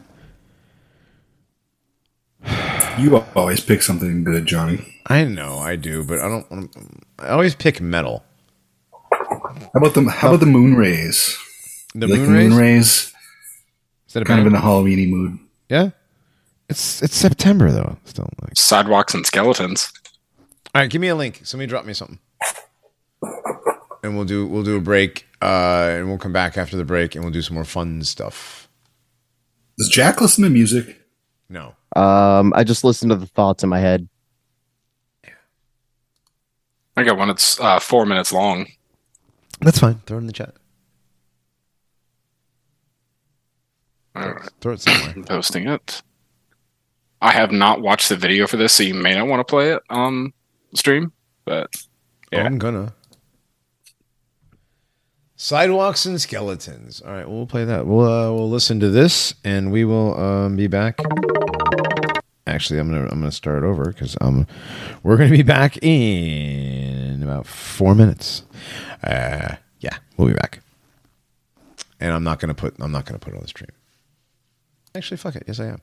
You always pick something good, Johnny. I know I do, but I don't. want to I always pick metal. How about the How about the moon rays? The You like moon the rays. moon rays? Is that a Kind of in band? the Halloweeny mood. Yeah. It's it's September though. Still like. Sidewalks and skeletons. All right, give me a link. Somebody drop me something, and we'll do we'll do a break, uh, and we'll come back after the break, and we'll do some more fun stuff. Does Jack listen to music? No, Um, I just listen to the thoughts in my head. I got one that's uh, four minutes long. that's fine. Throw it in the chat. All right, Throw it somewhere. I'm posting it. I have not watched the video for this, so you may not want to play it on stream. But Yeah. I'm gonna. Sidewalks and skeletons. All right, we'll play that. We'll uh, we'll listen to this, and we will um, be back. Actually, I'm gonna I'm gonna start over because um we're gonna be back in about four minutes. Uh, yeah, we'll be back. And I'm not gonna put I'm not gonna put on the stream. Actually, fuck it. Yes, I am.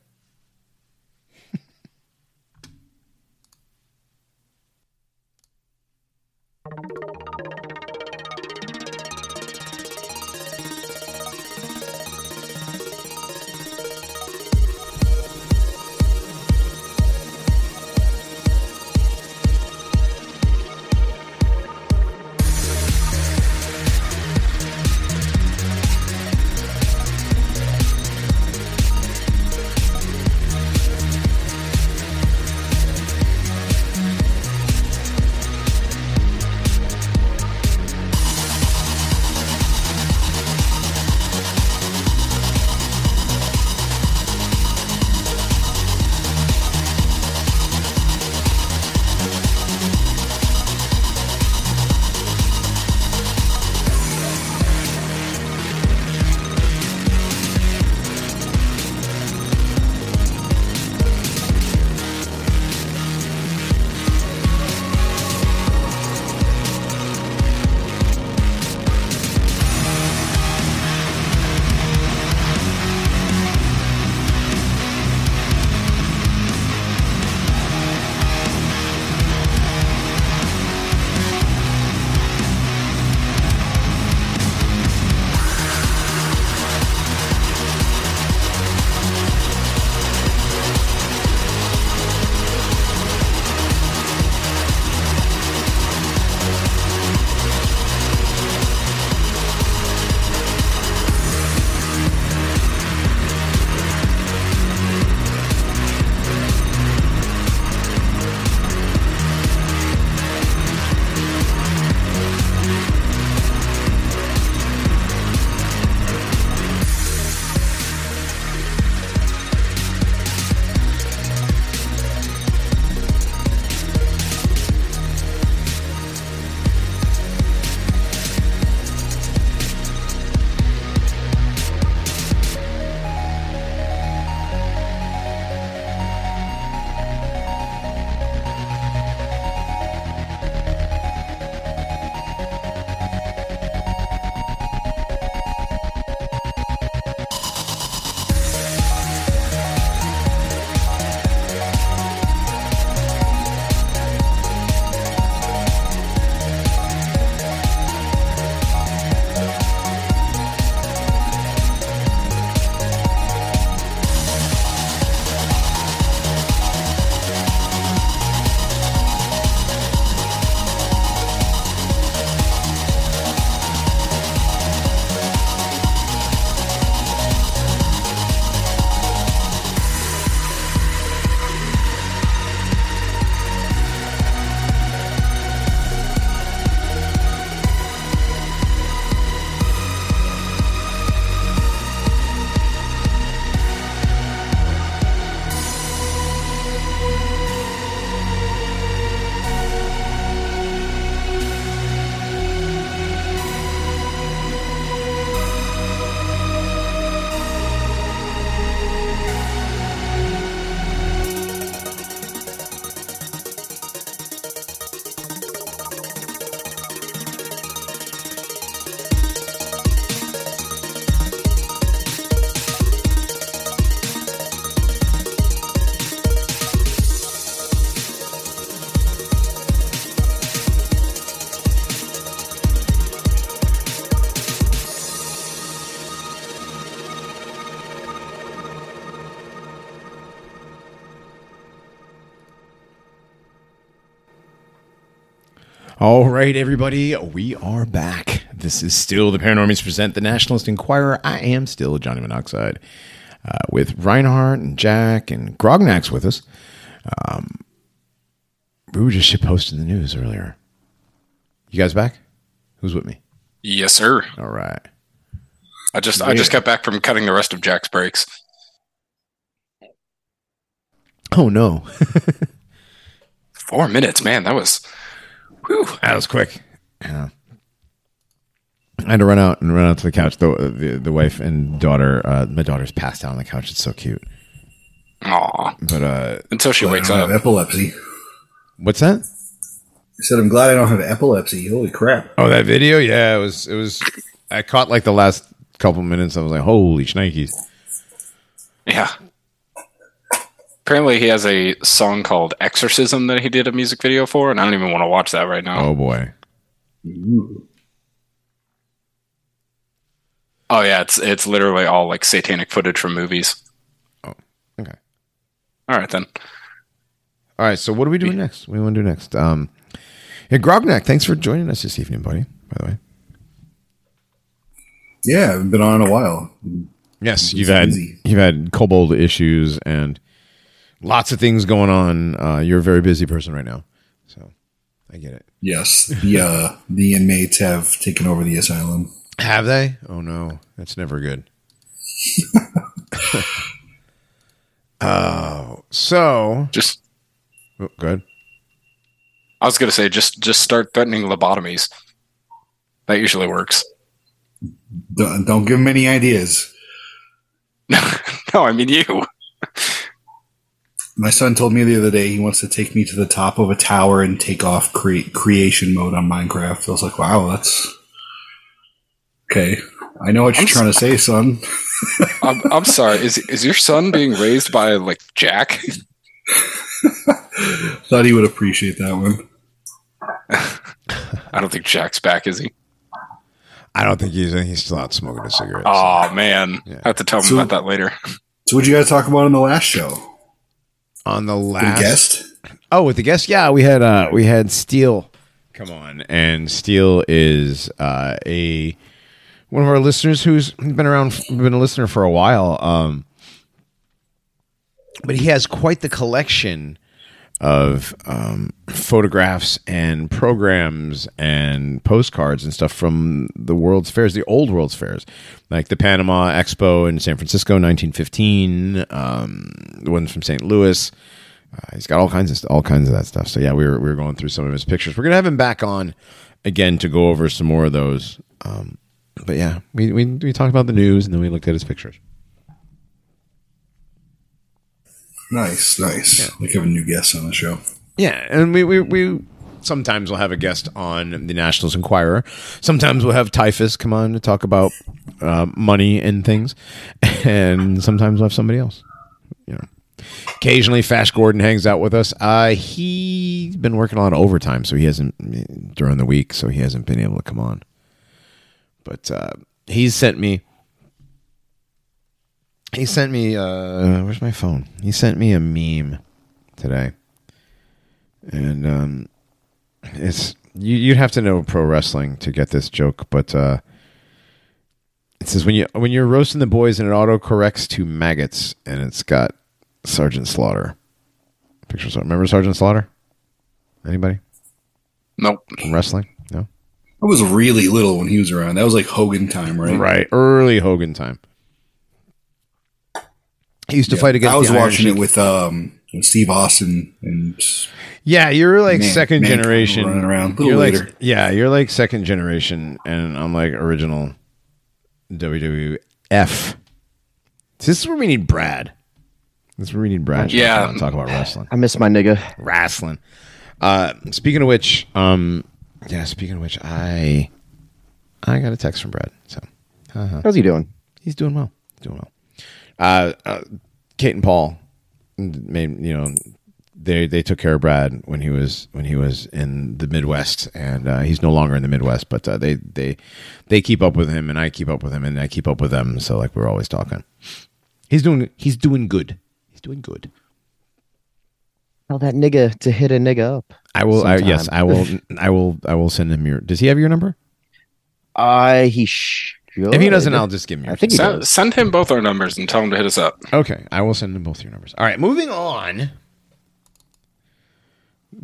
All right, everybody, we are back. This is still the Paranormies present the Nationalist Enquirer. I am still Johnny Monoxide uh, with Reinhardt and Jack and Grognak's with us. Um, we were just shit posting the news earlier. You guys back? Who's with me? Yes, sir. All right. I just I just got back from cutting the rest of Jack's brakes. Oh no, Four minutes, man. That was. Whew. that was quick. Yeah. I had to run out and run out to the couch. The the, the wife and daughter. Uh, my daughter's passed out on the couch. It's so cute. Aw. But uh, Until she I wakes don't up. have epilepsy. what's that? I said I'm glad I don't have epilepsy. Holy crap! Oh, that video. Yeah, it was. It was. I caught like the last couple minutes. I was like, holy shnikes. Yeah. Apparently, he has a song called "Exorcism" that he did a music video for, and I don't even want to watch that right now. Oh boy. Oh yeah, it's it's literally all like satanic footage from movies. Oh, okay. All right then. All right. So what are we doing next? What do we want to do next? Um, yeah, Grognak, thanks for joining us this evening, buddy. By the way. Yeah, I've been on a while. Yes, It's you've had busy. you've had kobold issues and lots of things going on. Uh, you're a very busy person right now, so I get it. Yes, the uh, the inmates have taken over the asylum. Have they? Oh no, that's never good. Oh, so Just oh, good. I was gonna say just just start threatening lobotomies. That usually works. Don't, don't give them any ideas. no, I mean you. My son told me the other day he wants to take me to the top of a tower and take off cre- creation mode on Minecraft. I was like, wow, that's okay. I know what you're I'm trying to say, son. I'm, I'm sorry. Is is your son being raised by like Jack? Thought he would appreciate that one. I don't think Jack's back, is he? I don't think he's he's still out smoking a cigarette. Oh man, Yeah. I have to tell him So- about that later. So, what did you guys talk about on the last show? On the last guest? Oh, with the guest, yeah, we had uh we had Steele come on, and Steele is uh a one of our listeners who's been around, been a listener for a while. Um, but he has quite the collection of um, photographs and programs and postcards and stuff from the World's Fairs, the old World's Fairs, like the Panama Expo in San Francisco, 1915, um, the ones from St. Louis. Uh, he's got all kinds of all kinds of that stuff. So yeah, we were we were going through some of his pictures. We're gonna have him back on again to go over some more of those. Um, but yeah, we, we we talked about the news and then we looked at his pictures. Nice, nice. Like having new guests on the show. Yeah, and we we, we sometimes we'll have a guest on the Nationals Enquirer. Sometimes we'll have Typhus come on to talk about uh, money and things, and sometimes we'll have somebody else. You know, occasionally Fash Gordon hangs out with us. Uh, he's been working a lot of overtime, so he hasn't during the week, so he hasn't been able to come on. But uh, he's sent me. He sent me. Uh, where's my phone? He sent me a meme today and um, it's you, you'd have to know pro wrestling to get this joke, but uh, it says when you when you're roasting the boys and it auto corrects to maggots, and it's got Sergeant Slaughter. Pictures. Remember Sergeant Slaughter? Anybody Nope. from wrestling? No. I was really little when he was around. That was like Hogan time, right? Right, early Hogan time. He used to Yeah. fight against. I was the watching Sheik. it with um Steve Austin and Yeah, you're like Man- second man generation. running around. A little You're later. like yeah, you're like second generation, and I'm like original WWF. This is where we need Brad. This is where we need Brad. to Yeah. come and talk about wrestling. I miss my nigga. Wrestling. Uh, speaking of which, um, yeah. Speaking of which, I I got a text from Brad. So How's he doing? he's doing well. Doing well. Uh, uh, Kate and Paul made you know they they took care of Brad when he was when he was in the Midwest, and uh, he's no longer in the Midwest, but uh, they they they keep up with him, and I keep up with him, and I keep up with them. So like we're always talking. He's doing he's doing good. He's doing good. Tell that nigga to hit a nigga up. I will. I, yes. I will. I will. I will send him your. Does he have your number? Uh, he should. If he doesn't, I'll just give him. Your I think he Send, does. send him both our numbers and tell him to hit us up. Okay, I will send him both your numbers. All right, moving on.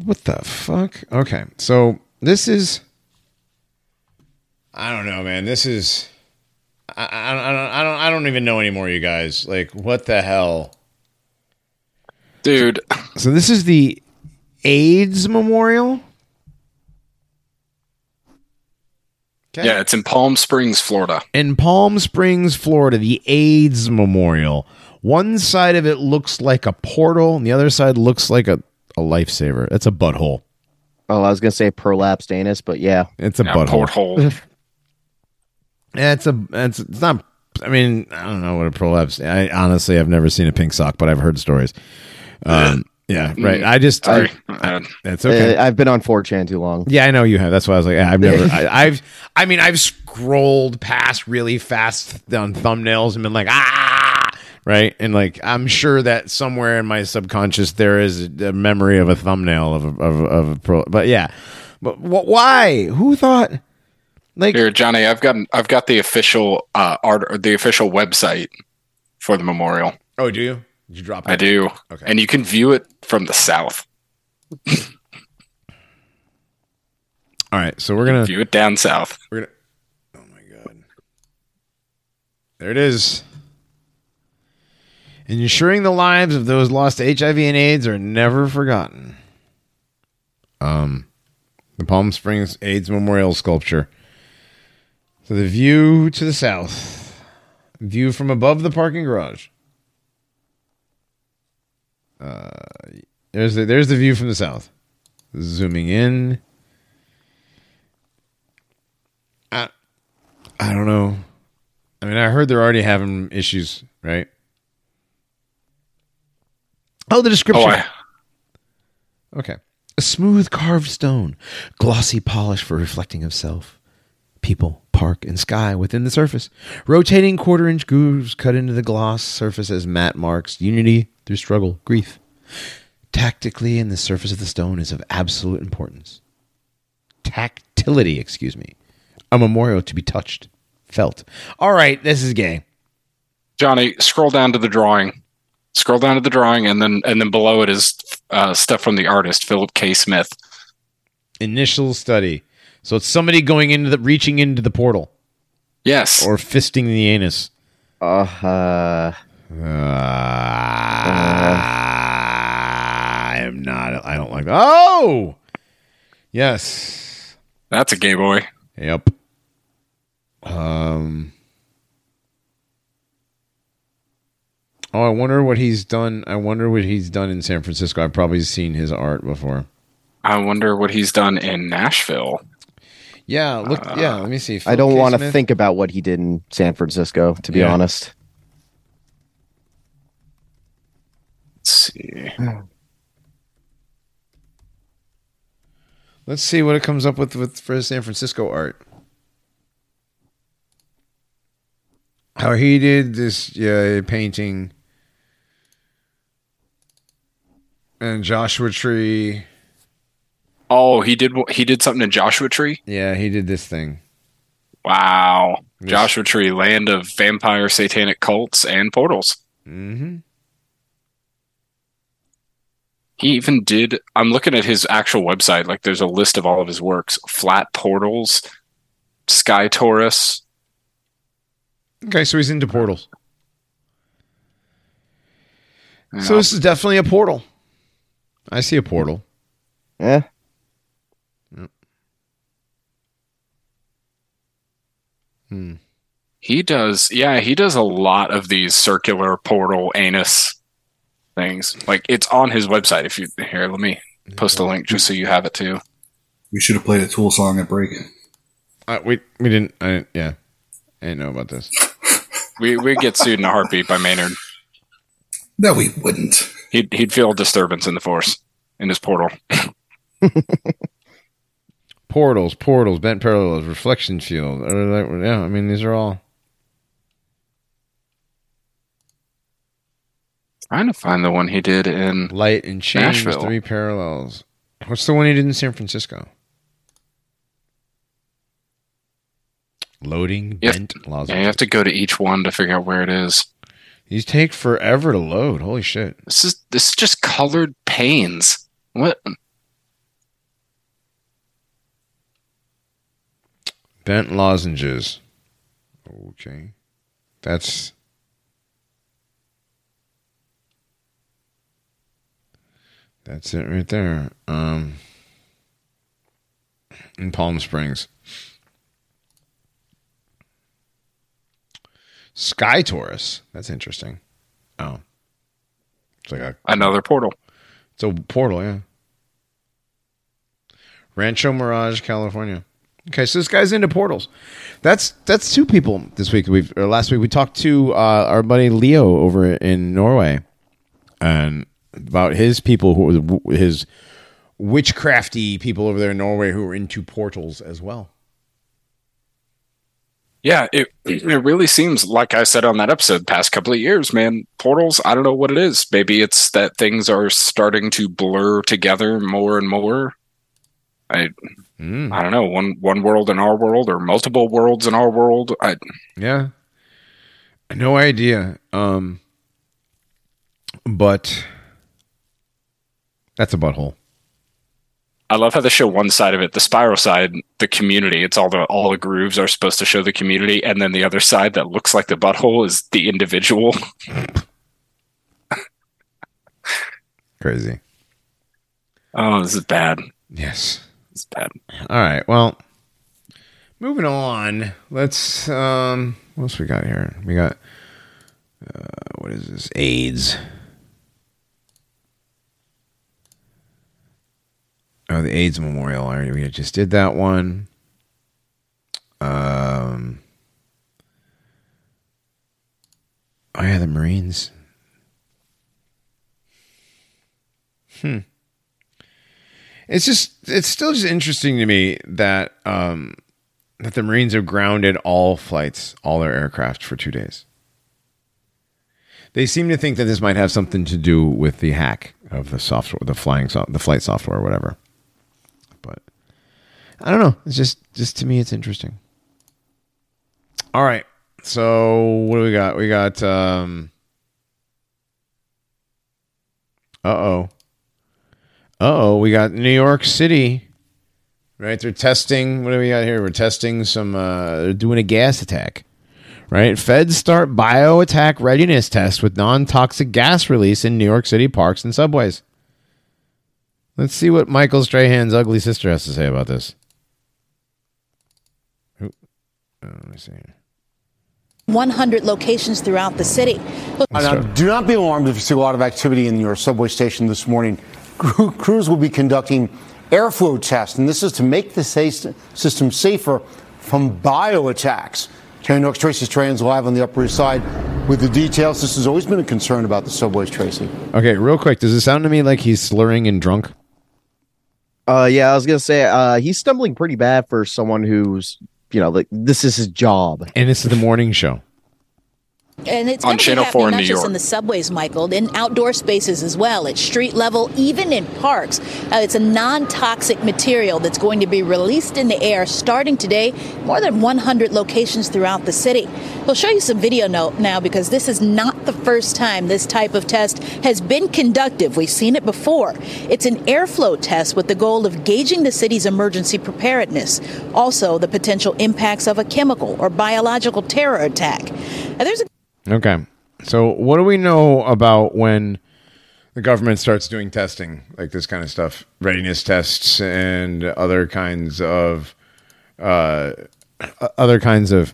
What the fuck? Okay, so this is. I don't know, man. This is. I, I, I don't. I don't. I don't even know anymore, you guys. Like, what the hell? Dude, So this is the AIDS memorial. Okay. yeah, it's in Palm Springs, Florida. in Palm Springs, Florida, the AIDS Memorial. One side of it looks like a portal, and the other side looks like a, a lifesaver. It's a butthole. Oh, I was gonna say prolapsed anus, but yeah. It's a Yeah, butthole. porthole. It's a. It's, it's not. I mean, I don't know what a prolapse. I honestly, I've never seen a pink sock, but I've heard stories. Um, yeah, right. I just. Sorry. I, Uh, that's okay. Uh, I've been on 4chan too long. Yeah, I know you have. That's why I was like, I've never. I, I've. I mean, I've scrolled past really fast on thumbnails and been like, ah, right, and like, I'm sure that somewhere in my subconscious there is a memory of a thumbnail of a, of a, of a pro. But yeah, but wh- why? Who thought? Like, Here, Johnny, I've got I've got the official uh, art, or the official website for the memorial. oh, do you? Did you drop? I do, Okay. and you can view it from the south. All right, so we're gonna View it down south. we're gonna. Oh my god! There it is. Ensuring the lives of those lost to HIV and AIDS are never forgotten. Um, the Palm Springs AIDS Memorial sculpture. So the view to the south, view from above the parking garage. Uh, there's the there's the view from the south. Zooming in. I, I don't know. I mean, I heard they're already having issues, right? Oh, the description. Oh, I, Okay. A smooth carved stone, glossy polish for reflecting of self, people, park, and sky within the surface. Rotating quarter inch grooves cut into the gloss surface as matte marks unity through struggle, grief. Tactically, in the surface of the stone is of absolute importance. Tactility, excuse me. A memorial to be touched, felt. All right, this is gay. Johnny, scroll down to the drawing. Scroll down to the drawing, and then and then below it is uh, stuff from the artist Phillip K. Smith. Initial study. So it's somebody going into the reaching into the portal Yes, or fisting the anus. Uh, uh Uh, I am not. I don't like. Oh, yes. that's a gay boy. Yep. Um. Oh, I wonder what he's done. I wonder what he's done in San Francisco. I've probably seen his art before. I wonder what he's done in Nashville. Yeah, look. Uh, yeah, let me see. I don't want to think about what he did in San Francisco, to be Yeah. honest. Let's see. Let's see what it comes up with with for San Francisco art. How he did this yeah, painting and Joshua Tree. Oh, he did he did something in Joshua Tree. Yeah, he did this thing. Wow, Yes. Joshua Tree, land of vampire, satanic cults, and portals. Mm-hmm. He even did. I'm looking at his actual website. Like, there's a list of all of his works: flat portals, Sky Taurus. Okay, so he's into portals. So this is definitely a portal. I see a portal. Yeah. He does, yeah, he does a lot of these circular portal anus things. Like it's on his website. If you here, let me post a link just so you have it too. We should have played a Tool song at break. Uh, we we didn't. I didn't, yeah, I didn't know about this. We we get sued in a heartbeat by Maynard. No, we wouldn't. He'd he'd feel a disturbance in the force in his portal. Portals, portals, bent parallels, reflection field. Uh, Yeah, I mean these are all. Trying to find the one he did in. Light and change, Nashville. three parallels. What's the one he did in San Francisco? Loading You have, bent yeah, lozenges. you have to go to each one to figure out where it is. These take forever to load. Holy shit! This is this is just colored panes. What? Bent lozenges. Okay, that's that's it right there. Um, in Palm Springs, Sky Taurus. That's interesting. Oh, it's like a Another portal. it's a portal, yeah. Rancho Mirage, California. Okay, so this guy's into portals. That's that's two people this week. We've or last week we talked to uh, our buddy Leo over in Norway, and about his people who his witchcrafty people over there in Norway who are into portals as well. Yeah, it it really seems like I said on that episode. Past couple of years, man, portals. I don't know what it is. Maybe it's that things are starting to blur together more and more. I Mm, I don't know one one world in our world or multiple worlds in our world. I yeah, no idea. Um, but that's a butthole. I love how they show one side of it, the spiral side, the community. It's all the all the grooves are supposed to show the community, and then the other side that looks like the butthole is the individual. Crazy. Oh, this is bad. Yes. It's bad. All right. Well, moving on. Let's. Um, what else we got here? We got. Uh, what is this? AIDS. Oh, the AIDS Memorial. Already, we just did that one. Um. Oh yeah, the Marines. Hmm it's just it's still just interesting to me that um that the marines have grounded all flights all their aircraft for two days. They seem to think that this might have something to do with the hack of the software the flying so- the flight software or whatever. But i don't know. It's just just to me it's interesting. All right. So what do we got? We got um uh-oh uh-oh, we got New York City. Right? They're testing what do we got here? We're testing some uh they're doing a gas attack. Right? Feds start bio attack readiness test with non-toxic gas release in New York City parks and subways. Let's see what Michael Strahan's ugly sister has to say about this. Oh, let me see. 100 locations throughout the city. Now, do not be alarmed if you see a lot of activity in your subway station this morning. Crew- Crews will be conducting airflow tests, and this is to make the system safer from bio attacks. Terry Norks, Tracie Strahan live on the Upper East Side with the details. This has always been a concern about the subways, Tracy. Okay, real quick, does it sound to me like he's slurring and drunk? Uh, yeah, I was gonna say, uh, he's stumbling pretty bad for someone who's, you know, like this is his job. And this is the morning show. And it's On Channel 4 in New just York. in the subways, Michael, in outdoor spaces as well, at street level, even in parks. Uh, it's a non-toxic material that's going to be released in the air starting today, more than 100 locations throughout the city. We'll show you some video note now because this is not the first time this type of test has been conducted. We've seen it before. It's an airflow test with the goal of gauging the city's emergency preparedness, also the potential impacts of a chemical or biological terror attack. Now, there's a Okay. So, what do we know about when the government starts doing testing, like this kind of stuff, readiness tests and other kinds of uh, other kinds of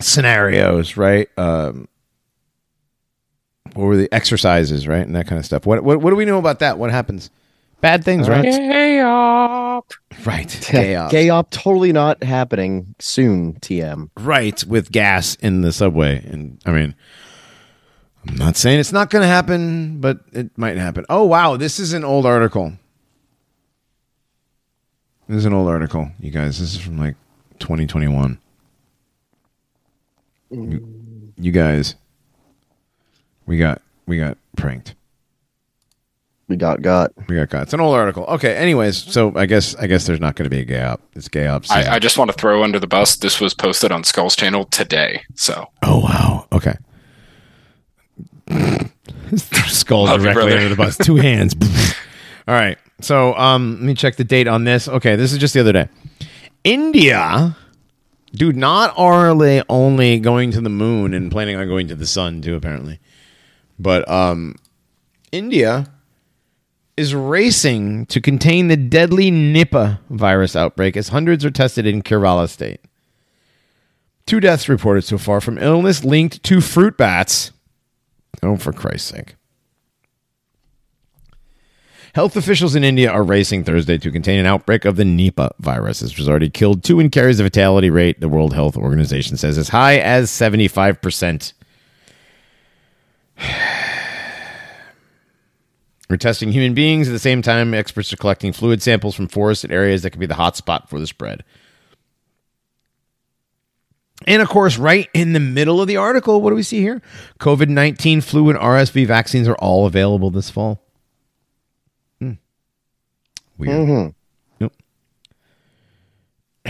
scenarios, right? Um, what were the exercises, right, and that kind of stuff? What what, what do we know about that? What happens? Bad things, right? Right. Gay ops. Gay op totally not happening soon. TM. right with gas in the subway and i mean i'm not saying it's not going to happen but it might happen oh wow this is an old article this is an old article you guys this is from like 2021 you, you guys we got we got pranked. We got got. We got caught. It's an old article. Okay. Anyways, so I guess I guess there's not going to be a gay up. It's gay up. I, I just want to throw under the bus. This was posted on Skull's channel today. So oh wow. Okay. Skull Love directly under the bus. Two hands. All right. So um, let me check the date on this. Okay, this is just the other day. India, dude, not are they only going to the moon and planning on going to the sun too, apparently, but um, India is racing to contain the deadly Nipah virus outbreak as hundreds are tested in Kerala state. Two deaths reported so far from illness linked to fruit bats. Oh, for Christ's sake. Health officials in India are racing Thursday to contain an outbreak of the Nipah virus, which has already killed two and carries a fatality rate, the World Health Organization says, as high as 75%. We're testing human beings at the same time. Experts are collecting fluid samples from forested areas that could be the hotspot for the spread. And of course, right in the middle of the article, what do we see here? COVID 19, flu, and RSV vaccines are all available this fall. Hmm. Weird. Nope.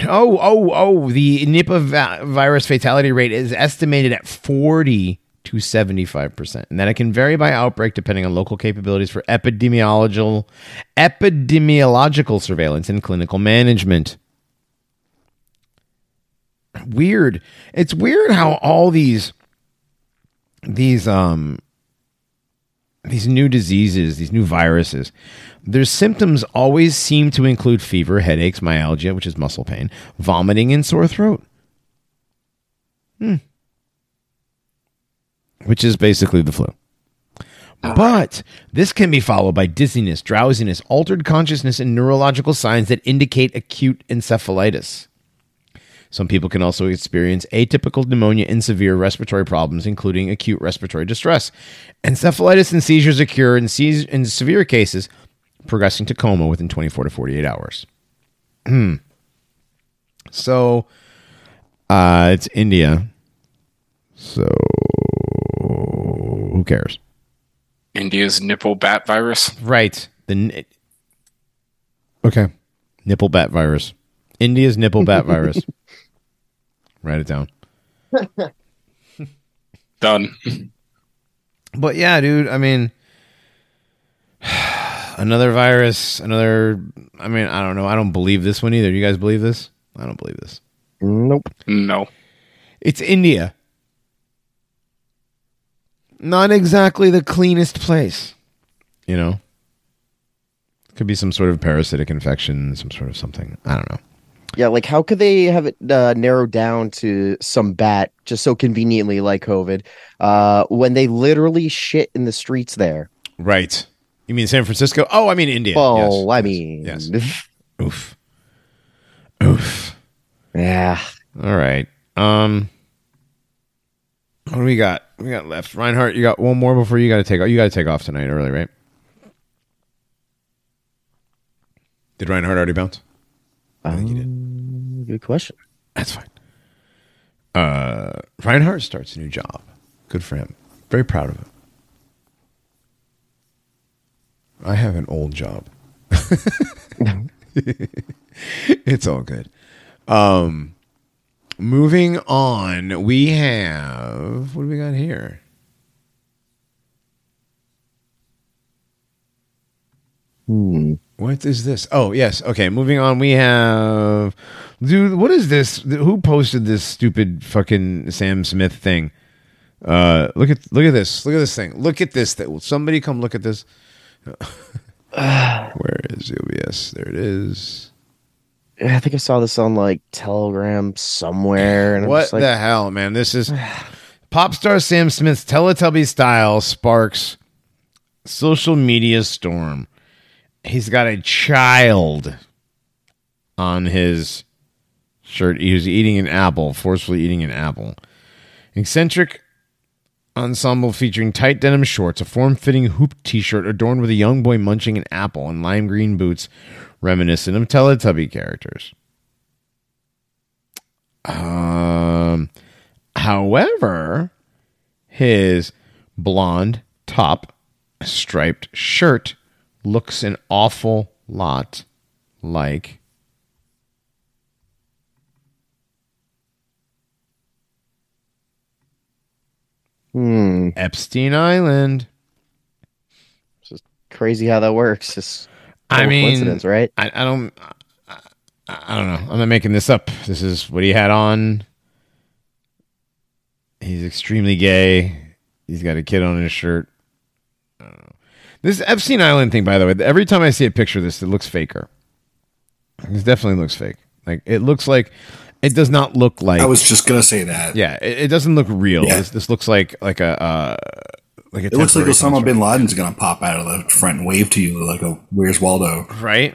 Oh, oh, oh. The Nipah va- virus fatality rate is estimated at 40 to 75%. And that it can vary by outbreak depending on local capabilities for epidemiological, epidemiological surveillance and clinical management weird. It's weird how all these these um these new diseases, these new viruses, their symptoms always seem to include fever, headaches, myalgia, which is muscle pain, vomiting, and sore throat. Hmm. Which is basically the flu. But this can be followed by dizziness, drowsiness, altered consciousness, and neurological signs that indicate acute encephalitis. Some people can also experience atypical pneumonia and severe respiratory problems, including acute respiratory distress. Encephalitis and seizures occur in, se- in severe cases, progressing to coma within 24 to 48 hours. Hmm. so, uh, it's India. So, who cares? India's nipple bat virus. Right. The n- okay, nipple bat virus. India's nipple bat virus. Write it down. Done. But yeah, dude. I mean, another virus. Another. I mean, I don't know. I don't believe this one either. You guys believe this? I don't believe this. Nope. No. It's India. Not exactly the cleanest place. You know? Could be some sort of parasitic infection, some sort of something. I don't know. Yeah, like how could they have it uh, narrowed down to some bat just so conveniently like COVID uh, when they literally shit in the streets there? Right. You mean San Francisco? Oh, I mean India. Oh, Yes. I mean, Yes. Oof. Oof. yeah. All right. Um what do we got? We got left. Reinhardt, you got one more before you gotta take off. You gotta take off tonight early, right? Did Reinhardt already bounce? I think he did. Um, Good question. That's fine. Uh Reinhardt starts a new job. Good for him. Very proud of him. I have an old job. it's all good. Um moving on, we have what do we got here? Hmm. What is this? Oh, yes. Okay, moving on. We have dude, what is this? Who posted this stupid fucking Sam Smith thing? Uh look at look at this. Look at this thing. Look at this. Will somebody come look at this? Where is OBS? There it is. I think I saw this on like Telegram somewhere. And What like, the hell, man? This is pop star Sam Smith's Teletubby style sparks social media storm. He's got a child on his shirt. He was eating an apple, forcefully eating an apple. Eccentric ensemble featuring tight denim shorts, a form-fitting hoop t-shirt adorned with a young boy munching an apple, and lime green boots reminiscent of Teletubby characters. Um, however, his blonde, top striped shirt looks an awful lot like Hmm. Epstein Island. It's just Crazy how that works. Just I mean, coincidence, right? I, I don't, I, I don't know. I'm not making this up. This is what he had on. He's extremely gay. He's got a kid on his shirt. I don't know. This Epstein Island thing, by the way, every time I see a picture of this, it looks faker. This definitely looks fake. Like it looks like it does not look like. I was just gonna say that. yeah, it, it doesn't look real. Yeah. This, this looks like like a uh, like a. It looks like Osama construct. bin Laden's gonna pop out of the front and wave to you like a "Where's Waldo?" right?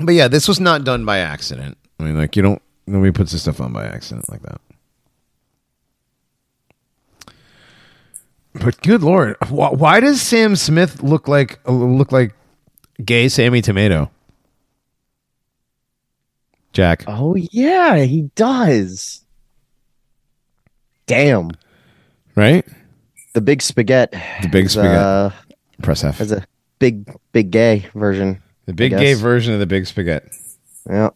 But yeah, this was not done by accident. I mean, like you don't nobody puts this stuff on by accident like that. But good lord, why, why does Sam Smith look like look like gay Sammy Tomato? Jack, Oh yeah, he does. Damn, right? The big spaghetti. The big spaghetti. Uh, Press F. has a big, big gay version. The big gay version of the big spaghetti. Yeah.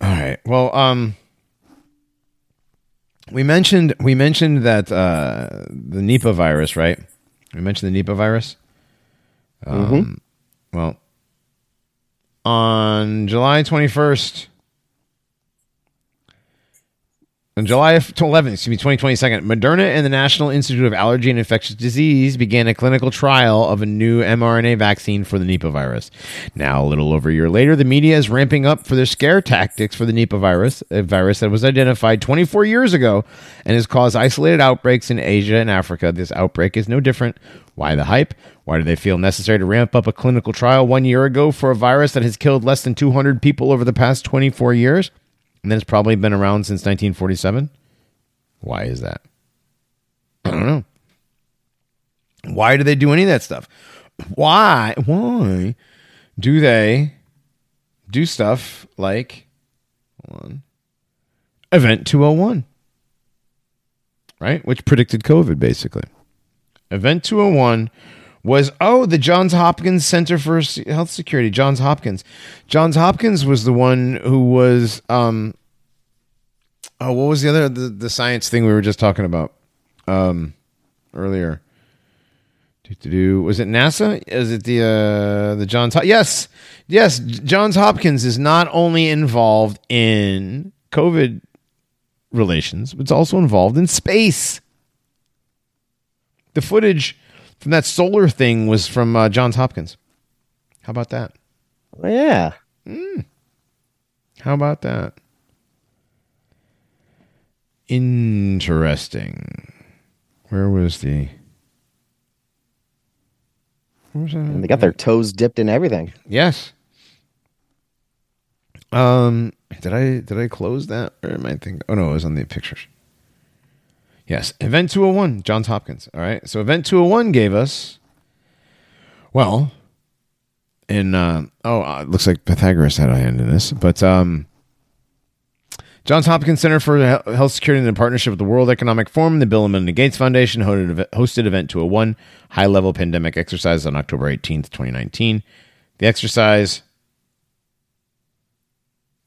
All right. Well, um, we mentioned we mentioned that uh, the Nipah virus, right? We mentioned the Nipah virus. Um, Well, on July twenty first, on July 11th, excuse me, 2022, Moderna and the National Institute of Allergy and Infectious Disease began a clinical trial of a new mRNA vaccine for the Nipah virus. Now, a little over a year later, the media is ramping up for their scare tactics for the Nipah virus, a virus that was identified 24 years ago and has caused isolated outbreaks in Asia and Africa. This outbreak is no different. Why the hype? Why do they feel necessary to ramp up a clinical trial one year ago for a virus that has killed less than 200 people over the past 24 years? And it's probably been around since 1947. Why is that? I don't know. Why do they do any of that stuff? Why? Why do they do stuff like on, Event 201? Right? Which predicted COVID, basically. Event 201 was oh the Johns Hopkins Center for Health Security, Johns Hopkins. Johns Hopkins was the one who was um oh what was the other the, the science thing we were just talking about um earlier. Do was it NASA? Is it the uh the Johns Yes. Yes, Johns Hopkins is not only involved in COVID relations, but it's also involved in space. The footage from that solar thing was from uh, Johns Hopkins. How about that? Oh, yeah. How about that? Interesting. Where was the? Where was that? And they got their toes dipped in everything. Yes. Um, did I did I close that or am I thinking? Oh no, it was on the pictures. Yes, Event 201, Johns Hopkins. All right, so Event 201 gave us, well, in uh, oh, uh, it looks like Pythagoras had a hand in this, but um, Johns Hopkins Center for Health Security in partnership with the World Economic Forum, the Bill and Melinda Gates Foundation hosted, hosted Event 201, high level pandemic exercise on October 18th, 2019. The exercise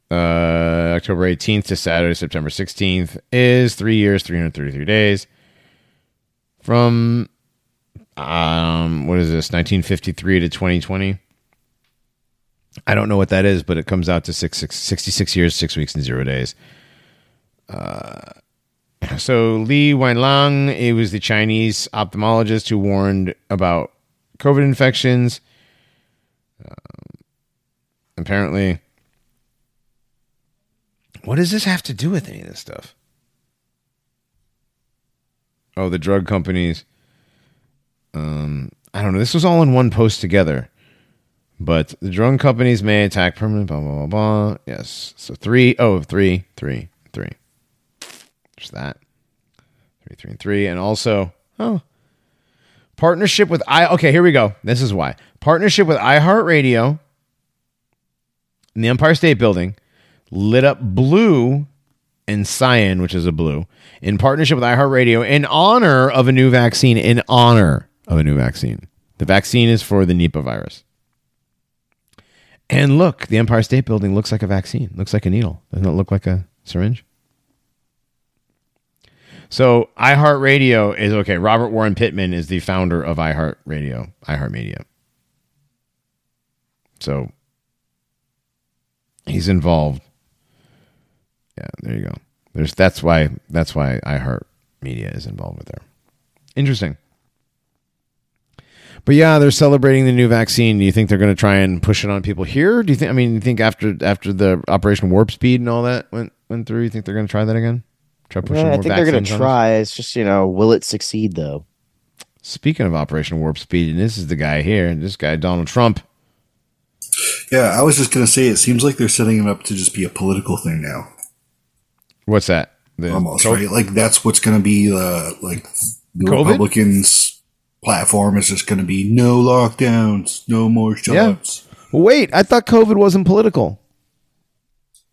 uh, October 18th to Saturday, September 16th, is three years, 333 days. From, um, what is this, 1953 to 2020? I don't know what that is, but it comes out to six, six, 66 years, six weeks, and zero days. Uh, so Li Wenliang, it was the Chinese ophthalmologist who warned about COVID infections. Um, apparently, what does this have to do with any of this stuff? Oh, the drug companies. Um, I don't know. This was all in one post together. But the drug companies may attack permanent blah blah blah blah. Yes. So three oh three, three, three. There's that. Three, three, and three. And also, oh. Partnership with I okay, here we go. This is why. Partnership with iHeartRadio in the Empire State Building lit up blue and cyan, which is a blue, in partnership with iHeartRadio in honor of a new vaccine. In honor of a new vaccine. The vaccine is for the Nipah virus. And look, the Empire State Building looks like a vaccine. Looks like a needle. Doesn't it look like a syringe? So iHeartRadio is okay. Robert Warren Pittman is the founder of iHeartRadio, iHeartMedia. So he's involved. Yeah, there you go. There's that's why that's why iHeart Media is involved with there. Interesting. But yeah, they're celebrating the new vaccine. Do you think they're going to try and push it on people here? Do you think? I mean, you think after after the Operation Warp Speed and all that went went through, you think they're going to try that again? Try pushing Yeah, I think they're going to try. It's just you know, will it succeed though? Speaking of Operation Warp Speed, and this is the guy here, this guy Donald Trump. Yeah, I was just gonna say it seems like they're setting it up to just be a political thing now. What's that? The Almost co- right, like that's what's gonna be the like the COVID? Republicans' platform is just gonna be no lockdowns, no more Yeah. Wait, I thought COVID wasn't political.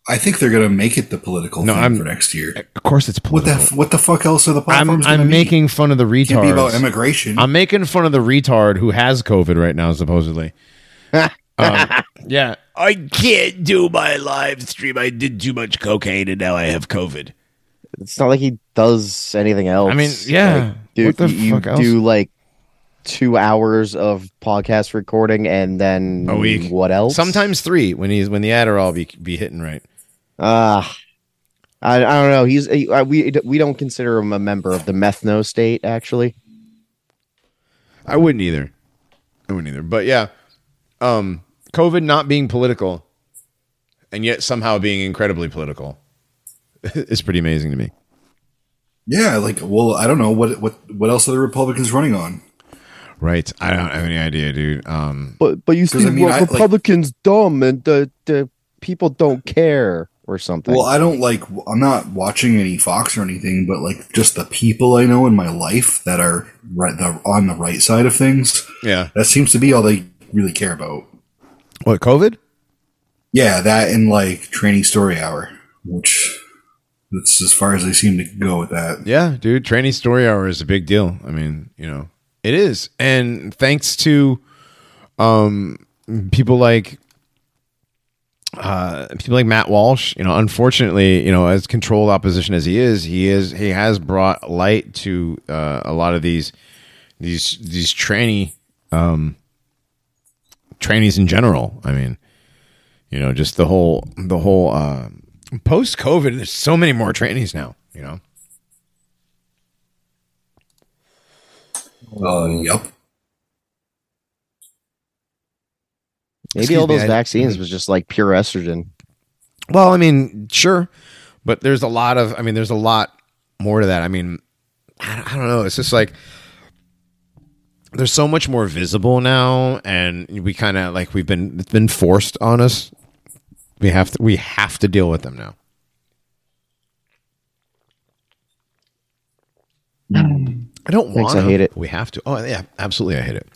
I think they're gonna make it the political No, thing I'm- for next year. Of course, it's What the political. what the fuck else are the I'm, platforms? I'm be? making fun of the retards. Can't be about immigration. I'm making fun of the retard who has COVID right now, supposedly. Um, yeah, I can't do my live stream. I did too much cocaine, and now I have COVID. It's not like he does anything else. I mean, yeah. Like, dude, What the you fuck else? do like two hours of podcast recording and then A week. What else? Sometimes three when he's when the Adderall be be hitting right. Ah, I, I don't know. He's he- uh, we we don't consider him a member of the Methno state. Actually, I wouldn't either. I wouldn't either. But yeah, um, COVID not being political, and yet somehow being incredibly political, is pretty amazing to me. yeah, like well, I don't know what what what else are the Republicans running on? Right? I don't have any idea, dude. Um, but but you 'Cause, I mean, I- like- Republicans dumb and the the people don't care or something. Well, I don't like. I'm not watching any Fox or anything, but like just the people I know in my life that are right the, on the right side of things. yeah. That seems to be all they really care about. What COVID? Yeah, that and like training story hour, which that's as far as they seem to go with that. Yeah, dude. Training story hour is a big deal. I mean, you know, it is, and thanks to um people like uh people like Matt Walsh, you know, unfortunately, you know, as controlled opposition as he is, he is he has brought light to uh, a lot of these these these trainee um trainees in general. I mean, you know, just the whole the whole uh, post COVID. There's so many more trainees now. You know. Uh, yep. Maybe excuse all me, those I- vaccines was just like pure estrogen. Well, I mean, sure, but there's a lot of. I mean, there's a lot more to that. I mean, I don't know. It's just like there's so much more visible now, and we kind of like we've been it's been forced on us. We have to we have to deal with them now. I don't want. Thanks, I hate it. We have to. Oh yeah, absolutely, I hate it.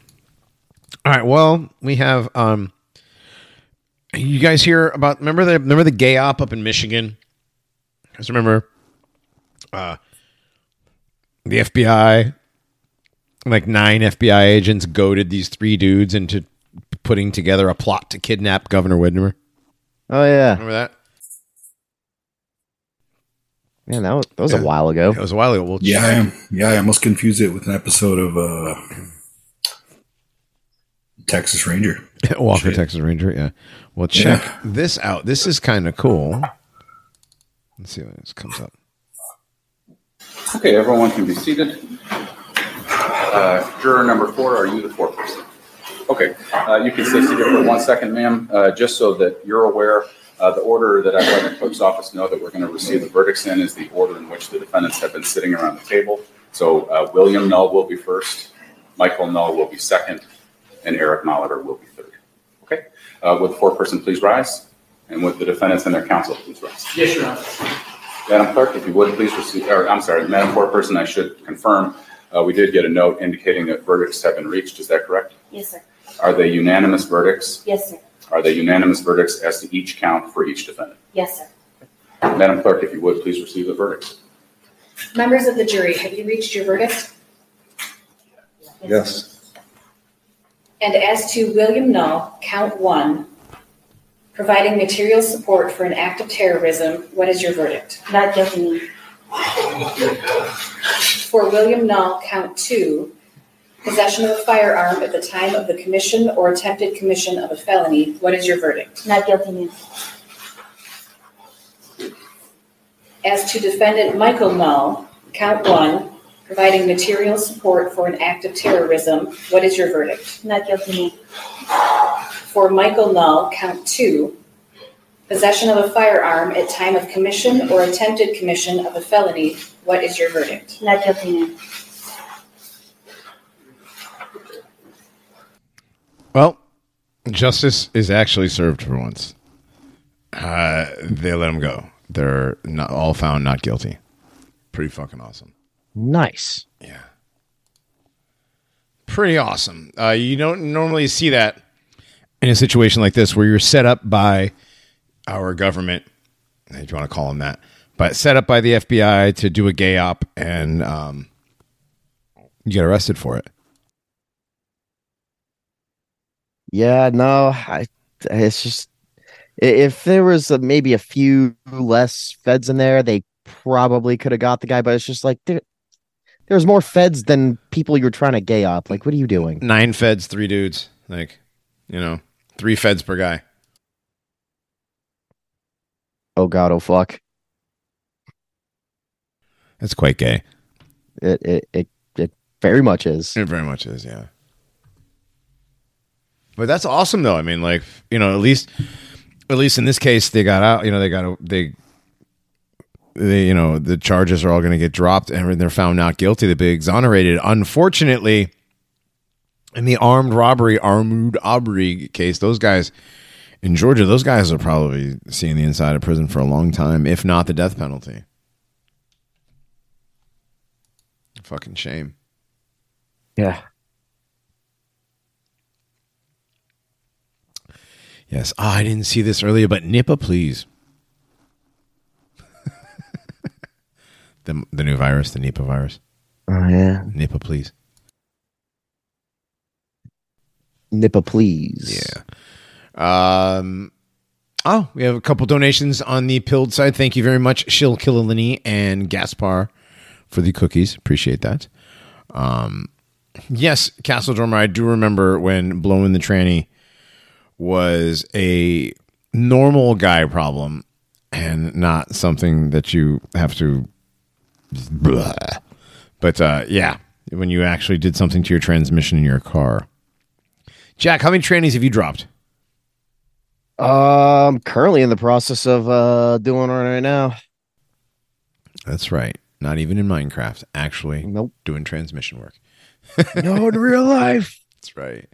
All right. Well, we have. um You guys hear about? Remember the remember the gay op up in Michigan? Guys remember? Uh, the FBI, like nine FBI agents, goaded these three dudes into putting together a plot to kidnap Governor Whitmer. Oh yeah, Remember that? man, that was, that was Yeah. a while ago. It was a while ago. We'll Yeah, I am. Yeah, I almost confused it with an episode of uh, Texas Ranger. Walker, Shit. Texas Ranger. Yeah. Well, check Yeah. this out. This is kind of cool. Let's see when this comes up. Okay, everyone can be seated. Uh, juror number four, are you the foreperson? Okay, uh, you can stay seated for one second, ma'am, uh, just so that you're aware. Uh, the order that I let the clerk's office know that we're going to receive the verdicts in is the order in which the defendants have been sitting around the table. So uh, William Null will be first, Michael Null will be second, and Eric Molitor will be third. Okay, uh, would the foreperson please rise? And would the defendants and their counsel please rise? Yes, Your Honor. Madam Clerk, if you would please receive, or I'm sorry, Madam Foreperson, I should confirm, uh, we did get a note indicating that verdicts have been reached. Is that correct? Yes, sir. Are they unanimous verdicts? Yes, sir. Are they unanimous verdicts as to each count for each defendant? Yes, sir. Madam Clerk, if you would, please receive the verdicts. Members of the jury, have you reached your verdict? Yes. And as to William Null, count one, providing material support for an act of terrorism, what is your verdict? Not guilty. For William Null, count two, possession of a firearm at the time of the commission or attempted commission of a felony, what is your verdict? Not guilty, ma'am. As to defendant Michael Null, count one, providing material support for an act of terrorism, what is your verdict? Not guilty, ma'am. For Michael Null, count two, possession of a firearm at time of commission or attempted commission of a felony, what is your verdict? Not guilty, ma'am. Well, justice is actually served for once. Uh, they let him go. They're not all found not guilty. Pretty fucking awesome. Nice. Yeah. Pretty awesome. Uh, you don't normally see that in a situation like this where you're set up by our government, if you want to call them that, but set up by the FBI to do a gay op and um, you get arrested for it. Yeah, no, I, it's just if there was a, maybe a few less feds in there, they probably could have got the guy. But it's just like there, there's more feds than people you're trying to gay up. Like, what are you doing? Nine feds, three dudes. Like, you know, three feds per guy. Oh God, oh fuck! That's quite gay. It it it, it very much is. It very much is, yeah. But that's awesome, though. I mean, like you know, at least, at least in this case, they got out. You know, they got a, they, they you know, the charges are all going to get dropped, and they're found not guilty. They'll be exonerated. Unfortunately, in the armed robbery, armed robbery case, those guys in Georgia, those guys are probably seeing the inside of prison for a long time, if not the death penalty. Fucking shame. Yeah. Yes. Ah, I didn't see this earlier, but Nipah, please. the the new virus, the Nipah virus. Oh yeah. Nipah, please. Nippa, please. Yeah. Um. Oh, we have a couple donations on the pilled side. Thank you very much, Shil Killalini and Gaspar, for the cookies. Appreciate that. Um, yes, Castle Drummer. I do remember when blowing the tranny was a normal guy problem and not something that you have to. Blah. But uh, yeah, when you actually did something to your transmission in your car. Jack, how many trannies have you dropped? Um, I'm currently in the process of uh doing it right now. That's right. Not even in Minecraft. Actually, nope. Doing transmission work. no, in real life. That's right.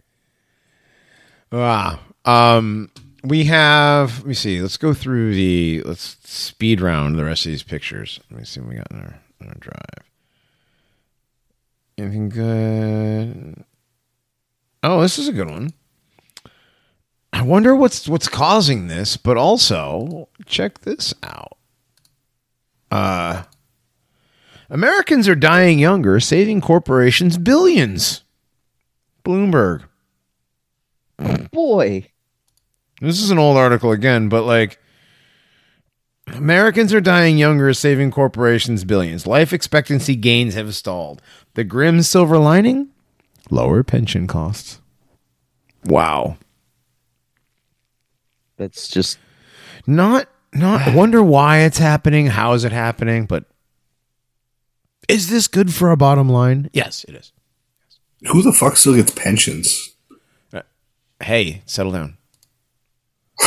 Wow. Um, we have. Let me see. Let's go through the. Let's speed round the rest of these pictures. Let me see what we got in our, in our drive. Anything good? Oh, this is a good one. I wonder what's what's causing this, but also check this out. Uh Americans are dying younger, saving corporations billions. Bloomberg. Boy. This is an old article again, but like Americans are dying younger, saving corporations billions. Life expectancy gains have stalled. The grim silver lining? Lower pension costs. Wow. That's just not not I wonder why it's happening, how is it happening, but is this good for a bottom line? Yes, it is. Who the fuck still gets pensions? Uh, hey, settle down.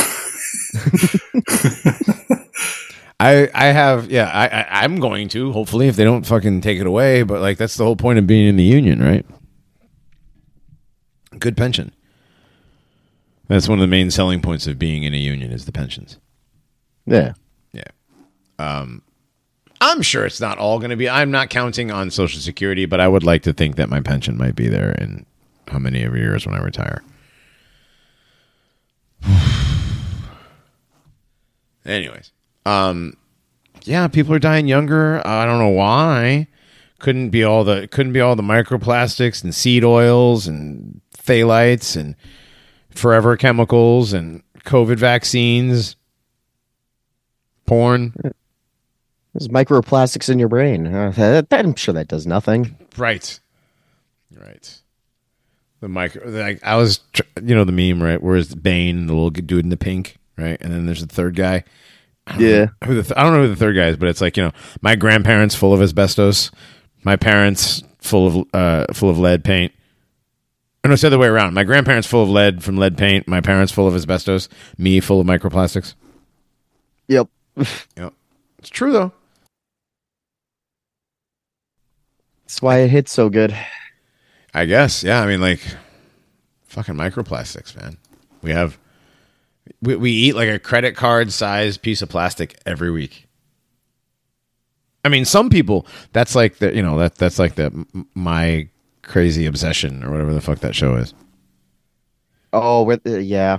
I I have yeah I, I I'm going to hopefully if they don't fucking take it away but like that's the whole point of being in the union right good pension that's one of the main selling points of being in a union is the pensions yeah yeah um I'm sure it's not all going to be I'm not counting on social security but I would like to think that my pension might be there in how many every years when I retire anyways um yeah, people are dying younger. I don't know why. Couldn't be all the couldn't be all the microplastics and seed oils and phthalates and forever chemicals and COVID vaccines, porn. There's microplastics in your brain. Uh, that, that- I'm sure that does nothing. Right. Right. The micro, like I was, you know, the meme, right? Where is Bane, the little dude in the pink, right? And then there's the third guy. Yeah. Who the th- I don't know who the third guy is, but it's like you know, my grandparents full of asbestos, my parents full of uh full of lead paint. Or no, it's the other way around. My grandparents full of lead from lead paint. My parents full of asbestos. Me full of microplastics. Yep. Yep. It's true though. That's why it hits so good. I guess. Yeah. I mean, like, fucking microplastics, man. We have, we, we eat like a credit card size piece of plastic every week. I mean, some people, that's like the, you know, that that's like the my crazy obsession or whatever the fuck that show is. Oh, with the, yeah.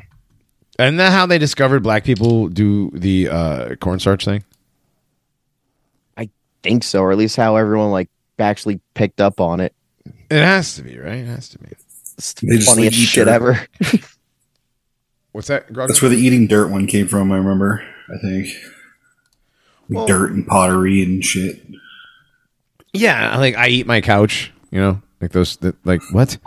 Isn't that how they discovered black people do the uh, cornstarch thing? I think so, or at least how everyone like actually picked up on it. It has to be, right? It has to be. It's the just, like, funniest eat shit dirt. ever. What's that? Grog? That's where the eating dirt one came from. I remember. I think Well- dirt and pottery and shit. Yeah, like I eat my couch, you know, like those, that, like what?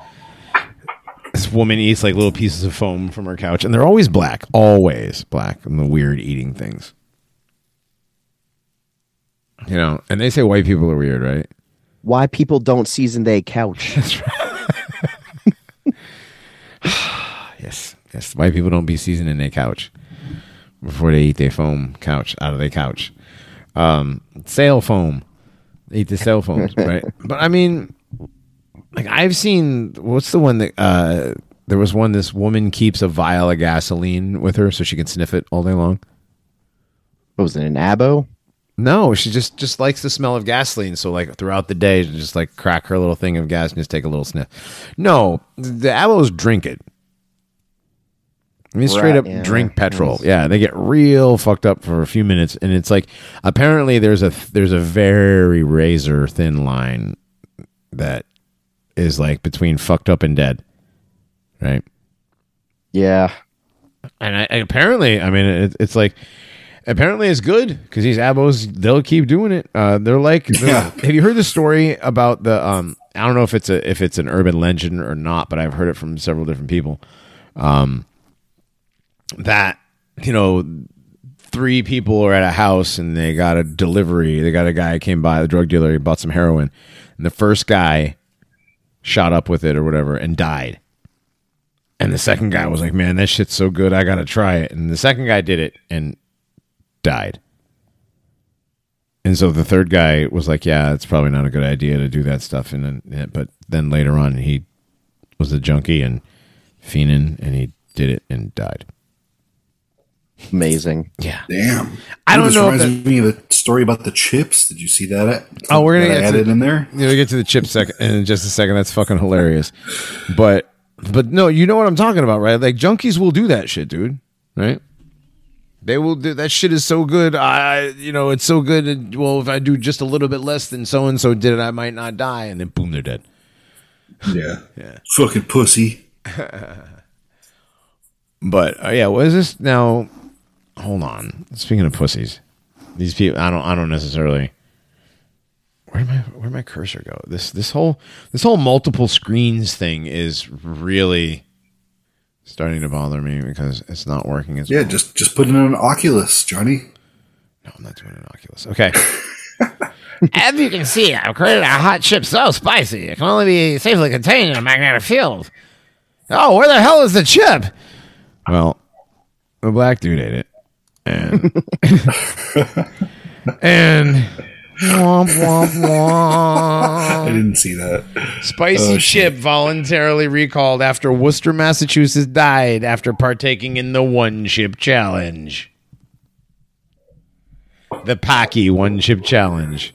This woman eats like little pieces of foam from her couch, and they're always black, always black, and the weird eating things. You know, and they say white people are weird, right? Why people don't season their couch? Yes, yes. White people don't be seasoning their couch before they eat their foam couch out of their couch. Um, sail foam, they eat the sail foams, right? But I mean, like I've seen. What's the one that? uh There was one. This woman keeps a vial of gasoline with her so she can sniff it all day long. What was it an abo? No, she just just likes the smell of gasoline. So like throughout the day, she just like crack her little thing of gas and just take a little sniff. No, the abos drink it. I mean, straight Right, up yeah. drink petrol. Yeah, they get real fucked up for a few minutes, and it's like apparently there's a there's a very razor thin line that is like between fucked up and dead, right? Yeah. And I, apparently, I mean, it, it's like apparently it's good because these abos they'll keep doing it. Uh, they're like, they're- Yeah. have you heard the story about the? Um, I don't know if it's a if it's an urban legend or not, but I've heard it from several different people. Um, that you know, three people are at a house and they got a delivery. They got a guy came by, the drug dealer, he bought some heroin, and the first guy shot up with it or whatever and died. And the second guy was like, "Man, that shit's so good, I gotta try it." And the second guy did it and died. And so the third guy was like, "Yeah, it's probably not a good idea to do that stuff." And then, but then later on, he was a junkie and fiending, and he did it and died. Amazing. Yeah. Damn. I don't know if Reminds me of the story about the chips. Did you see that? Oh, we're gonna that I get added in there. Yeah, we'll get to the chip sec in just a second. That's fucking hilarious. But but no, you know what I'm talking about, right? Like junkies will do that shit, dude. Right? They will do that shit is so good. I you know, it's so good well, if I do just a little bit less than so and so did it, I might not die and then boom, they're dead. Yeah. Yeah. Fucking pussy. But uh, yeah, what is this now? Hold on. Speaking of pussies, these people, I don't, I don't necessarily. Where my where my cursor go? This this whole this whole multiple screens thing is really starting to bother me because it's not working as Yeah, well. just just put it in an Oculus, Johnny. No, I'm not doing an Oculus. Okay. As you can see, I've created a hot chip so spicy it can only be safely contained in a magnetic field. Oh, where the hell is the chip? Well, the black dude ate it, and and womp womp I didn't see that. Spicy Oh, chip voluntarily recalled after Worcester, Massachusetts died after partaking in the one chip challenge. The Paqui one chip challenge.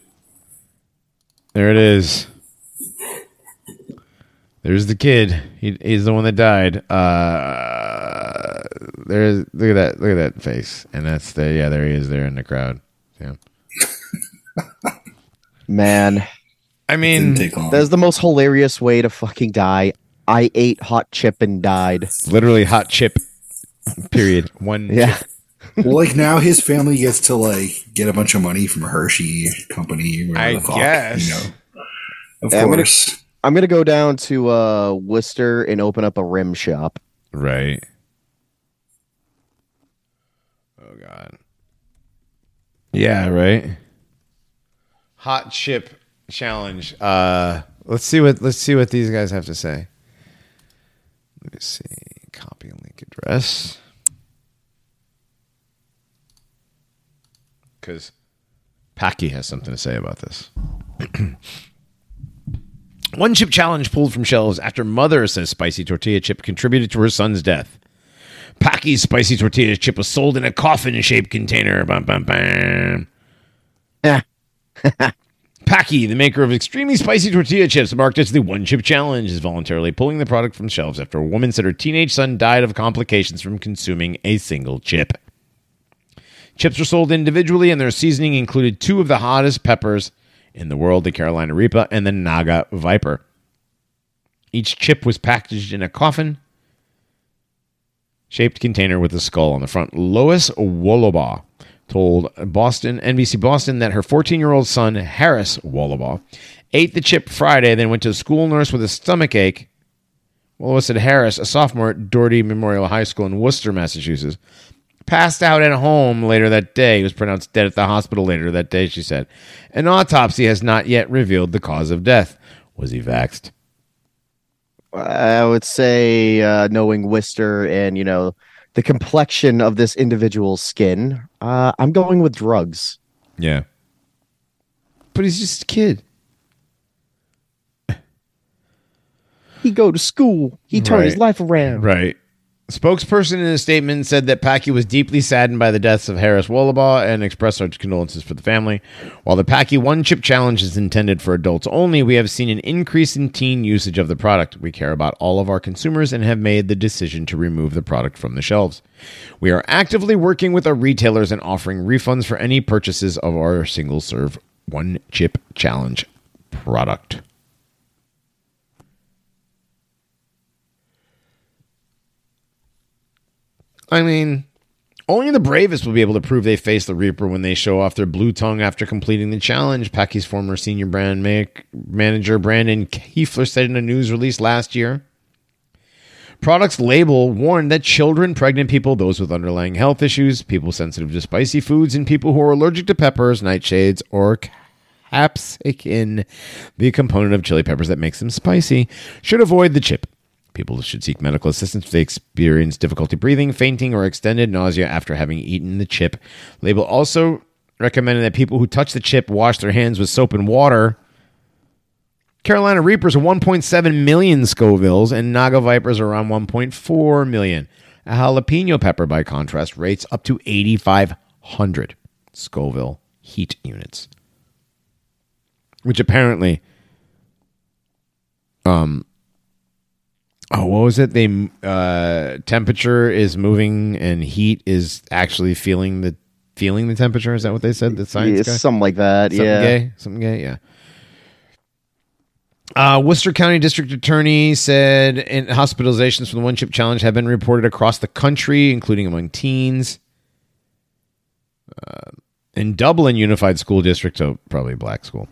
There it is. There's the kid. He, he's the one that died. Uh, there's look at that. Look at that face. And that's the yeah. There he is. There in the crowd. Yeah. Man, I mean, Didn't take long. that's the most hilarious way to fucking die. I ate hot chip and died. literally hot chip. Period. One. Yeah. well, like now his family gets to like get a bunch of money from a Hershey company. whatever I the fuck, guess. You know, of Yeah, I'm gonna- course. I'm gonna go down to uh Worcester and open up a rim shop. Right. Oh god. Yeah, right. Hot chip challenge. Uh let's see what let's see what these guys have to say. Let me see. Copy link address. Cuz Paqui has something to say about this. One chip challenge pulled from shelves after mother says spicy tortilla chip contributed to her son's death. Paqui's spicy tortilla chip was sold in a coffin shaped container. Bum, bum, bum. Packy, the maker of extremely spicy tortilla chips, marked as the one chip challenge, is voluntarily pulling the product from shelves after a woman said her teenage son died of complications from consuming a single chip. Chips were sold individually, and their seasoning included two of the hottest peppers in the world the Carolina Reaper and the Naga Viper. Each chip was packaged in a coffin shaped container with a skull on the front. Lois Wolobah told Boston NBC Boston that her 14-year-old son Harris Wolobah ate the chip Friday, then went to a school nurse with a stomach ache. Lois said Harris, a sophomore at Doherty Memorial High School in Worcester, Massachusetts, passed out at home later that day. He was pronounced dead at the hospital later that day, she said. An autopsy has not yet revealed the cause of death. Was he vaxxed? I would say, uh, knowing Worcester and you know the complexion of this individual's skin, uh, I'm going with drugs. Yeah. But he's just a kid. He go to school. He turn his life around. Right. Spokesperson in a statement said that Paqui was deeply saddened by the deaths of Harris Wolobah and expressed our condolences for the family. While the Paqui One Chip Challenge is intended for adults only, we have seen an increase in teen usage of the product. We care about all of our consumers and have made the decision to remove the product from the shelves. We are actively working with our retailers and offering refunds for any purchases of our single serve One Chip Challenge product. I mean, only the bravest will be able to prove they face the Reaper when they show off their blue tongue after completing the challenge. Paqui's former senior brand manager Brandon Kiefler said in a news release last year. Products label warned that children, pregnant people, those with underlying health issues, people sensitive to spicy foods, and people who are allergic to peppers, nightshades, or capsicum, the component of chili peppers that makes them spicy, should avoid the chip. People should seek medical assistance if they experience difficulty breathing, fainting, or extended nausea after having eaten the chip. Label also recommended that people who touch the chip wash their hands with soap and water. Carolina Reapers are 1.7 million Scovilles, and Naga Vipers are around 1.4 million. A jalapeno pepper, by contrast, rates up to 8,500 Scoville heat units, which apparently, um, oh, what was it? They uh, temperature is moving and heat is actually feeling the feeling the temperature. Is that what they said? The science Yeah, guy? something like that. Something yeah. gay? Something gay? Yeah. Uh, Worcester County District Attorney said in hospitalizations from the One Chip Challenge have been reported across the country, including among teens. Uh, in Dublin Unified School District, so probably a black school,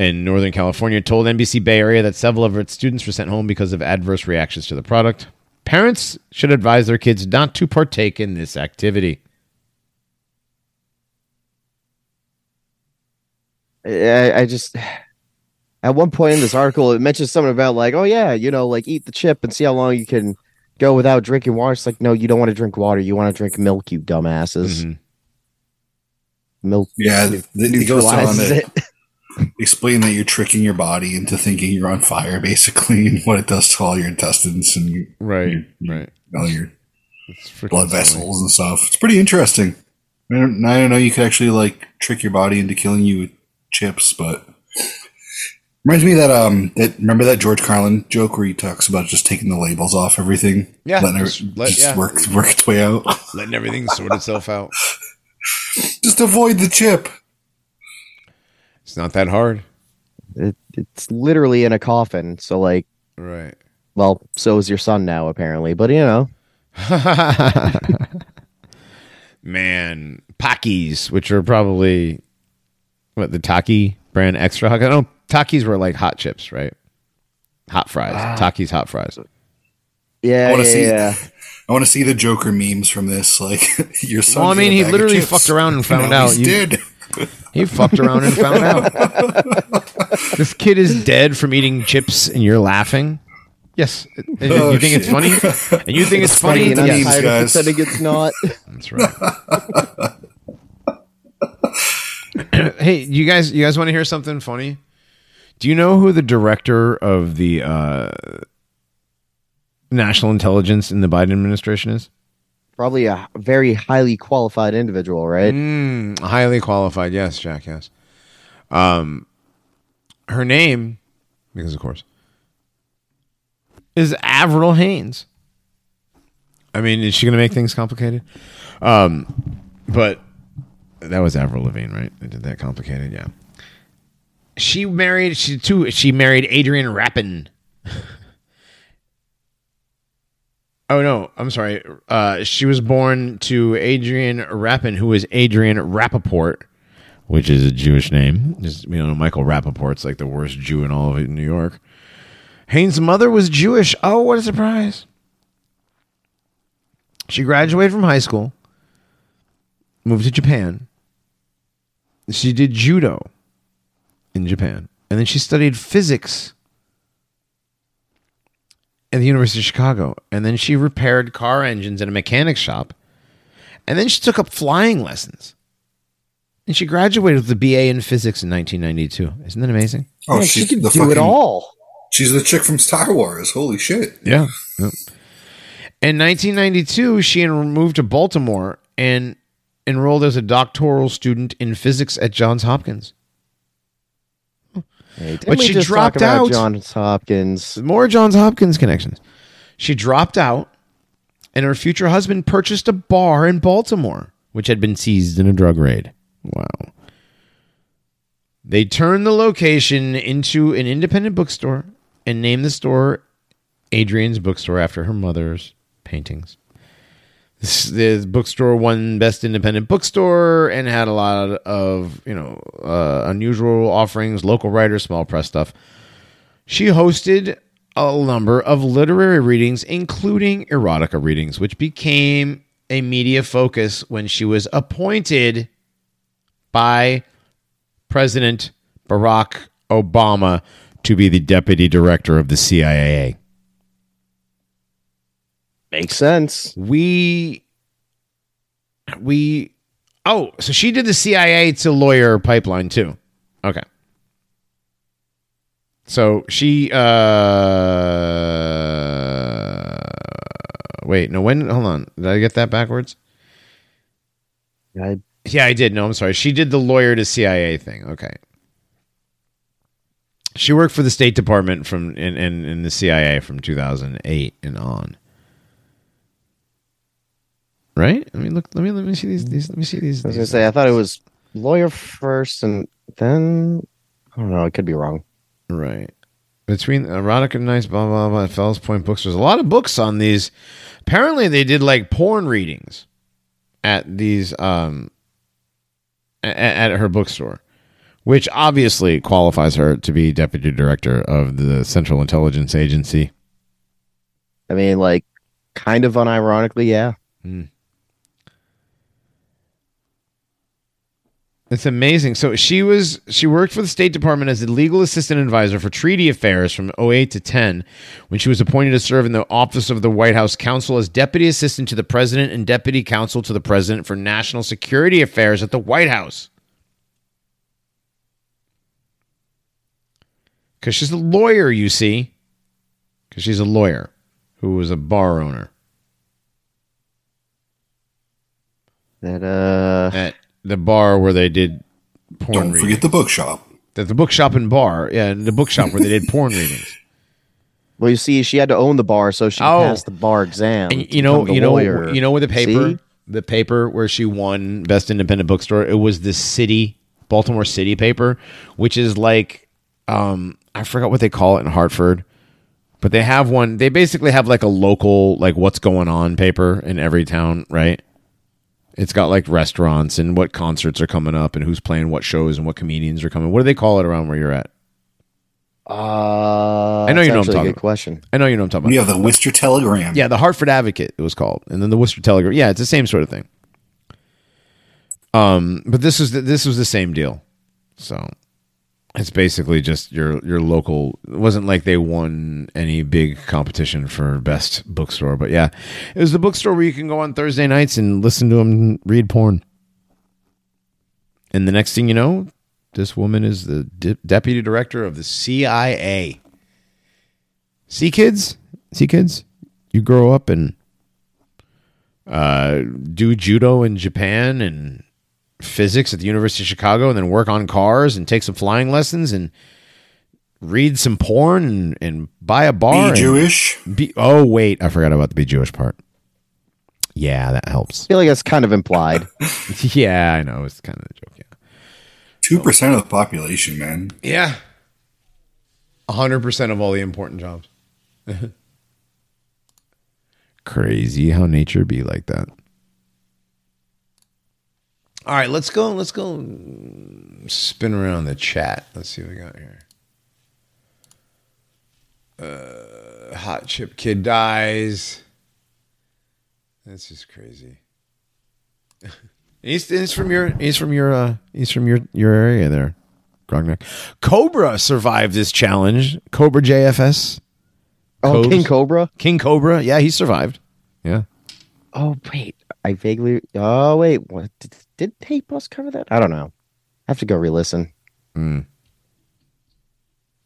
in Northern California, told NBC Bay Area that several of its students were sent home because of adverse reactions to the product. Parents should advise their kids not to partake in this activity. I, I just at one point in this article it mentions something about like, oh yeah, you know, like eat the chip and see how long you can go without drinking water. It's like, no, you don't want to drink water. You want to drink milk, you dumbasses. Mm-hmm. Milk. Yeah, nu- th- it goes on neutralizes it. explain that you're tricking your body into thinking you're on fire, basically, and what it does to all your intestines and your, Right, right. all your blood silly. vessels and stuff. It's pretty interesting. I don't, I don't know. You could actually like trick your body into killing you with chips, but reminds me that um that remember that George Carlin joke where he talks about just taking the labels off everything, Yeah, letting just it let- just yeah. work work its way out. letting everything sort itself out. just avoid the chip. It's not that hard. It, it's literally in a coffin. So like, Right. well, so is your son now apparently. But you know, Man, Takis, which are probably what the Taki brand extra hot. I know Takis were like hot chips, right? Hot fries. Ah. Takis hot fries. yeah, I want to yeah, see. yeah. I want to see the Joker memes from this. Like your son. Well, I mean, he literally fucked around and found out. He's You- dead. He fucked around and found out. this kid is dead from eating chips, and you're laughing. Yes, And Oh, you think it's funny, and you think it's, It's funny. funny in the Yes. memes, Tired of guys. pretending it's not. That's right. hey, you guys, you guys want to hear something funny? Do you know who the director of the uh, national intelligence in the Biden administration is? Probably a very highly qualified individual, right? Mm, highly qualified. Yes, Jack. Yes. Um, her name, because of course, is Avril Haines. I mean, is she going to make things complicated? Um, but that was Avril Lavigne, right? They did that complicated. Yeah. She married. She too. She married Adrian Rappin. Oh no, I'm sorry. Uh, she was born to Adrian Rappin, who is Adrian Rappaport, which is a Jewish name. Just you know, Michael Rappaport's like the worst Jew in all of New York. Haines' mother was Jewish. Oh, what a surprise! She graduated from high school, moved to Japan. She did judo in Japan, and then she studied physics at the University of Chicago. And then she repaired car engines at a mechanic shop. And then she took up flying lessons. And she graduated with a BA in physics in 1992. Isn't that amazing? Oh, Man, she's she can the do it all. She's the chick from Star Wars. Holy shit! Yeah. In 1992, she en- moved to Baltimore and enrolled as a doctoral student in physics at Johns Hopkins. Hey, But she just dropped talk about out. Johns Hopkins. More Johns Hopkins connections. She dropped out, and her future husband purchased a bar in Baltimore, which had been seized in a drug raid. Wow. They turned the location into an independent bookstore and named the store Adrian's Bookstore after her mother's paintings. The bookstore won Best Independent Bookstore and had a lot of, you know, uh, unusual offerings, local writers, small press stuff. She hosted a number of literary readings, including erotica readings, which became a media focus when she was appointed by President Barack Obama to be the deputy director of the CIA. Makes sense. We we oh, so she did the CIA to lawyer pipeline too. Okay. So she uh wait, no when hold on. Did I get that backwards? I, Yeah, I did. No, I'm sorry. She did the lawyer to CIA thing. Okay. She worked for the State Department from in, in, in the CIA from 2008 and on. Right? I mean, look. Let me let me see these. these let me see these. I was gonna these- say I thought it was lawyer first, and then I don't know. I could be wrong. Right. Between erotic and nice, blah blah blah. Fells Point books. There's a lot of books on these. Apparently, they did like porn readings at these um at, at her bookstore, which obviously qualifies her to be deputy director of the Central Intelligence Agency. I mean, like, kind of unironically, yeah. It's amazing. So she was she worked for the State Department as a legal assistant advisor for treaty affairs from 08 to 10 when she was appointed to serve in the office of the White House counsel as deputy assistant to the president and deputy counsel to the president for national security affairs at the White House. Cuz she's a lawyer, you see. Cuz she's a lawyer who was a bar owner That uh, the bar where they did porn Don't readings. forget the bookshop. At the bookshop and bar, yeah, the bookshop where they did porn readings. well, you see, she had to own the bar, so she Oh. passed the bar exam. And you know, you know, lawyer. you know, with the paper, See? the paper where she won best independent bookstore, it was the city Baltimore City paper, which is like um I forgot what they call it in Hartford. But they have one they basically have like a local like what's going on paper in every town, right? It's got like restaurants and what concerts are coming up and who's playing what shows and what comedians are coming. What do they call it around where you're at? Uh, I know you know what I'm actually a talking good about. question. I know you know what I'm talking about. You have the Worcester Telegram. Yeah, the Hartford Advocate it was called, and then the Worcester Telegram. Yeah, it's the same sort of thing. Um, but this was the, this was the same deal. So it's basically just your your local. It wasn't like they won any big competition for best bookstore, but yeah, it was the bookstore where you can go on Thursday nights and listen to them read porn. And the next thing you know, this woman is the de- deputy director of the CIA. See, kids, see, kids, you grow up and uh, do judo in Japan and physics at the University of Chicago, and then work on cars and take some flying lessons and read some porn and, and buy a bar. Be and Jewish. Be, oh wait, I forgot about the be Jewish part. Yeah, that helps. I feel like that's kind of implied. yeah, I know it's kind of a joke. Yeah, Two percent of the population, man. yeah, hundred percent of all the important jobs. Crazy how nature be like that. All right, let's go. Let's go spin around the chat. Let's see what we got here. Uh, hot chip kid dies. That's just crazy. he's, he's from your he's from your uh, he's from your your area there, Grognak. Cobra survived this challenge. Cobra JFS. Oh, Cobes. King Cobra. King Cobra. Yeah, he survived. Yeah. Oh wait, I vaguely. Oh wait, what did, did Hate Bus cover that? I don't know. I have to go re-listen. Mm.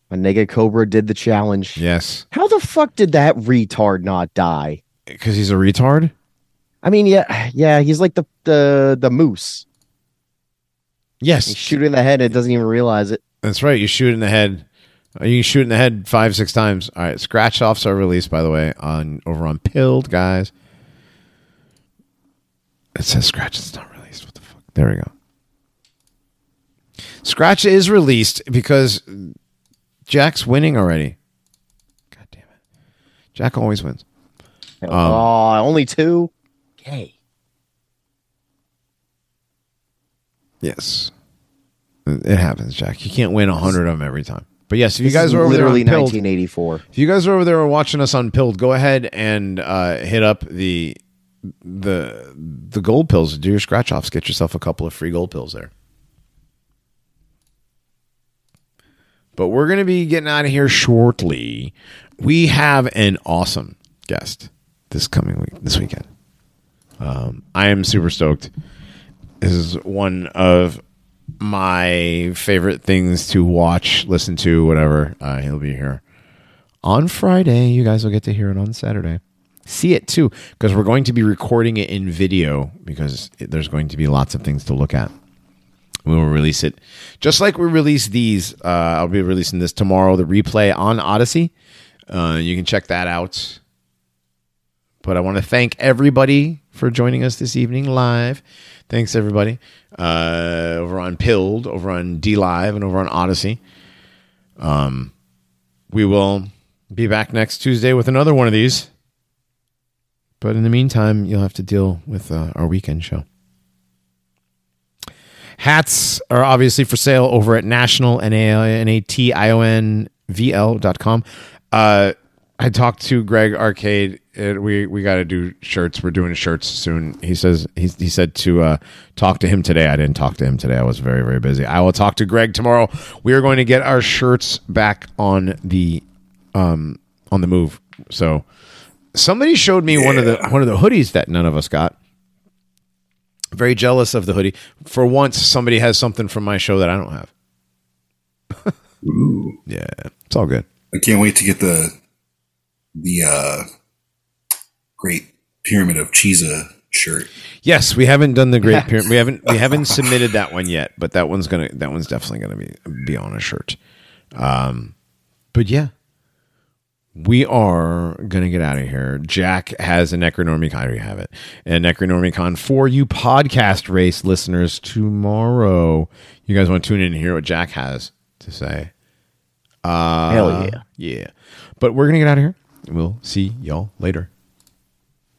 When Nega Cobra did the challenge. Yes. How the fuck did that retard not die? Because he's a retard. I mean, yeah, yeah, he's like the the the moose. Yes. You shoot it in the head, and it doesn't even realize it. That's right. You shoot in the head. You shoot in the head five, six times. All right. Scratch offs are released, by the way, on over on Pilled, guys. It says Scratch is not released. What the fuck? There we go. Scratch is released because Jack's winning already. God damn it. Jack always wins. Um, oh, only two. Yay. Yes. It happens, Jack. You can't win a hundred of them every time. But yes, if you guys are over literally there on Pilled, 1984. If you guys are over there watching us on Pilled, go ahead and uh, hit up the the the gold pills. Do your scratch offs. Get yourself a couple of free gold pills there. But we're going to be getting out of here shortly. We have an awesome guest this coming week, this weekend. Um, I am super stoked. This is one of my favorite things to watch, listen to, whatever. Uh, he'll be here on Friday. You guys will get to hear it on Saturday. See it too, because we're going to be recording it in video because there's going to be lots of things to look at. We will release it just like we release these. Uh, I'll be releasing this tomorrow, the replay on Odysee. Uh, you can check that out. But I want to thank everybody for joining us this evening live. Thanks everybody uh, over on Pilled, over on DLive, and over on Odysee. Um, we will be back next Tuesday with another one of these. But in the meantime, you'll have to deal with uh, our weekend show. Hats are obviously for sale over at national, N-A-N-A-T-I-O-N-V-L dot com. Uh, I talked to Greg Arcade. Uh, we we got to do shirts. We're doing shirts soon. He says he, he said to uh, talk to him today. I didn't talk to him today. I was very very busy. I will talk to Greg tomorrow. We are going to get our shirts back on the um on the move. So somebody showed me one of the one of the hoodies that none of us got. Very jealous of the hoodie. For once, somebody has something from my show that I don't have. Ooh. Yeah, it's all good. I can't wait to get the the uh great pyramid of Chiza shirt. Yes, we haven't done the great pyramid. We haven't we haven't submitted that one yet, but that one's gonna that one's definitely gonna be be on a shirt. Um, but yeah, we are gonna get out of here. Jack has a Necronormiecon. I already have it. A Necronormiecon for you podcast race listeners tomorrow. You guys want to tune in and hear what Jack has to say? Uh, Hell yeah. yeah. But we're gonna get out of here. We'll see y'all later.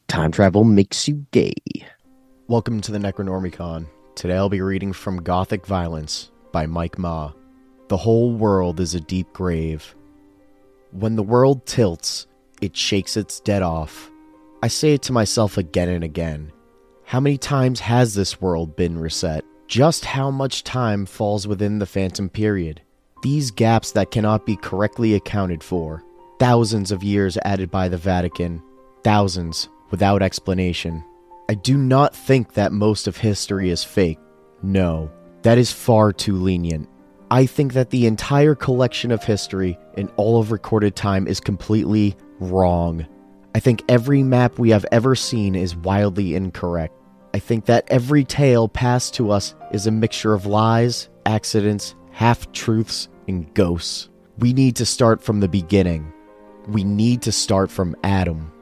Time travel makes you gay. Welcome to the Necronormiecon. Today I'll be reading from Gothic Violence by Mike Ma. The whole world is a deep grave. When the world tilts, it shakes its dead off. I say it to myself again and again. How many times has this world been reset? Just how much time falls within the phantom period? These gaps that cannot be correctly accounted for. Thousands of years added by the Vatican. Thousands without explanation. I do not think that most of history is fake. No, that is far too lenient. I think that the entire collection of history in all of recorded time is completely wrong. I think every map we have ever seen is wildly incorrect. I think that every tale passed to us is a mixture of lies, accidents, half truths, and ghosts. We need to start from the beginning. We need to start from Adam.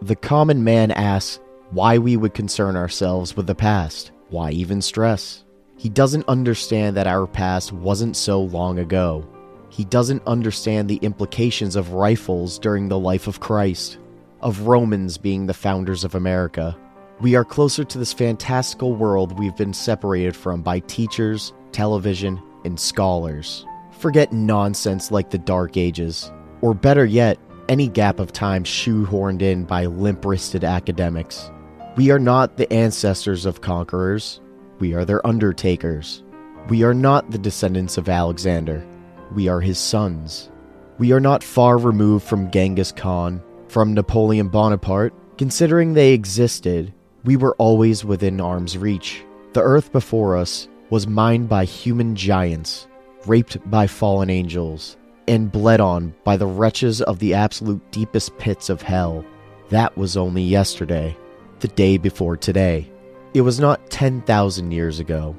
The common man asks why we would concern ourselves with the past. Why even stress? He doesn't understand that our past wasn't so long ago. He doesn't understand the implications of rifles during the life of Christ, of Romans being the founders of America. We are closer to this fantastical world we've been separated from by teachers, television, and scholars. Forget nonsense like the Dark Ages, or better yet, any gap of time shoehorned in by limp wristed academics. We are not the ancestors of conquerors, we are their undertakers. We are not the descendants of Alexander, we are his sons. We are not far removed from Genghis Khan, from Napoleon Bonaparte. Considering they existed, we were always within arm's reach. The earth before us was mined by human giants, raped by fallen angels, and bled on by the wretches of the absolute deepest pits of hell. That was only yesterday, the day before today. It was not 10,000 years ago,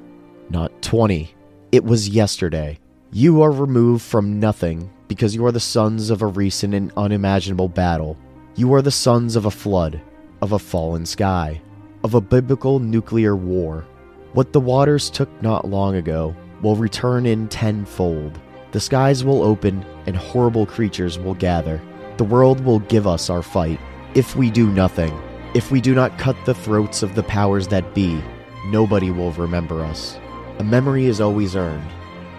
not 20. It was yesterday. You are removed from nothing because you are the sons of a recent and unimaginable battle. You are the sons of a flood, of a fallen sky, of a biblical nuclear war. What the waters took not long ago will return in tenfold. The skies will open and horrible creatures will gather. The world will give us our fight. If we do nothing, if we do not cut the throats of the powers that be, nobody will remember us. A memory is always earned.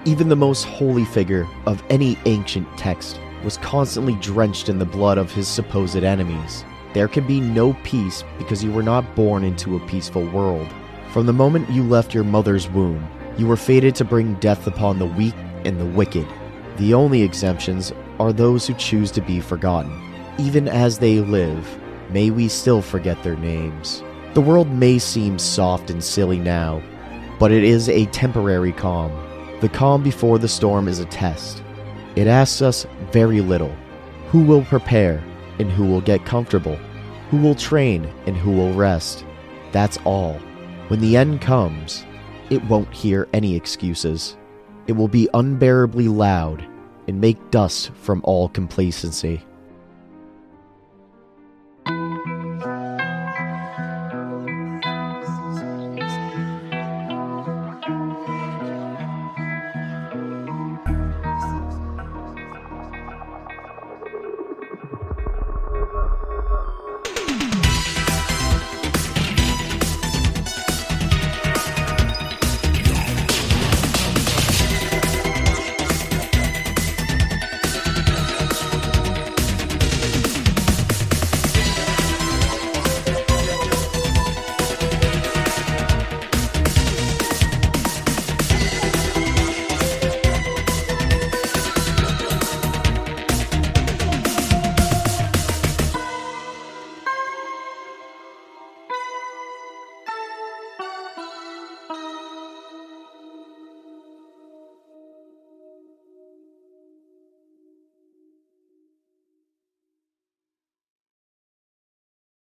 Even the most holy figure of any ancient text was constantly drenched in the blood of his supposed enemies. There can be no peace because you were not born into a peaceful world. From the moment you left your mother's womb, you were fated to bring death upon the weak and the wicked. The only exemptions are those who choose to be forgotten. Even as they live, may we still forget their names. The world may seem soft and silly now, but it is a temporary calm. The calm before the storm is a test. It asks us very little who will prepare and who will get comfortable, who will train and who will rest. That's all. When the end comes, it won't hear any excuses. It will be unbearably loud and make dust from all complacency.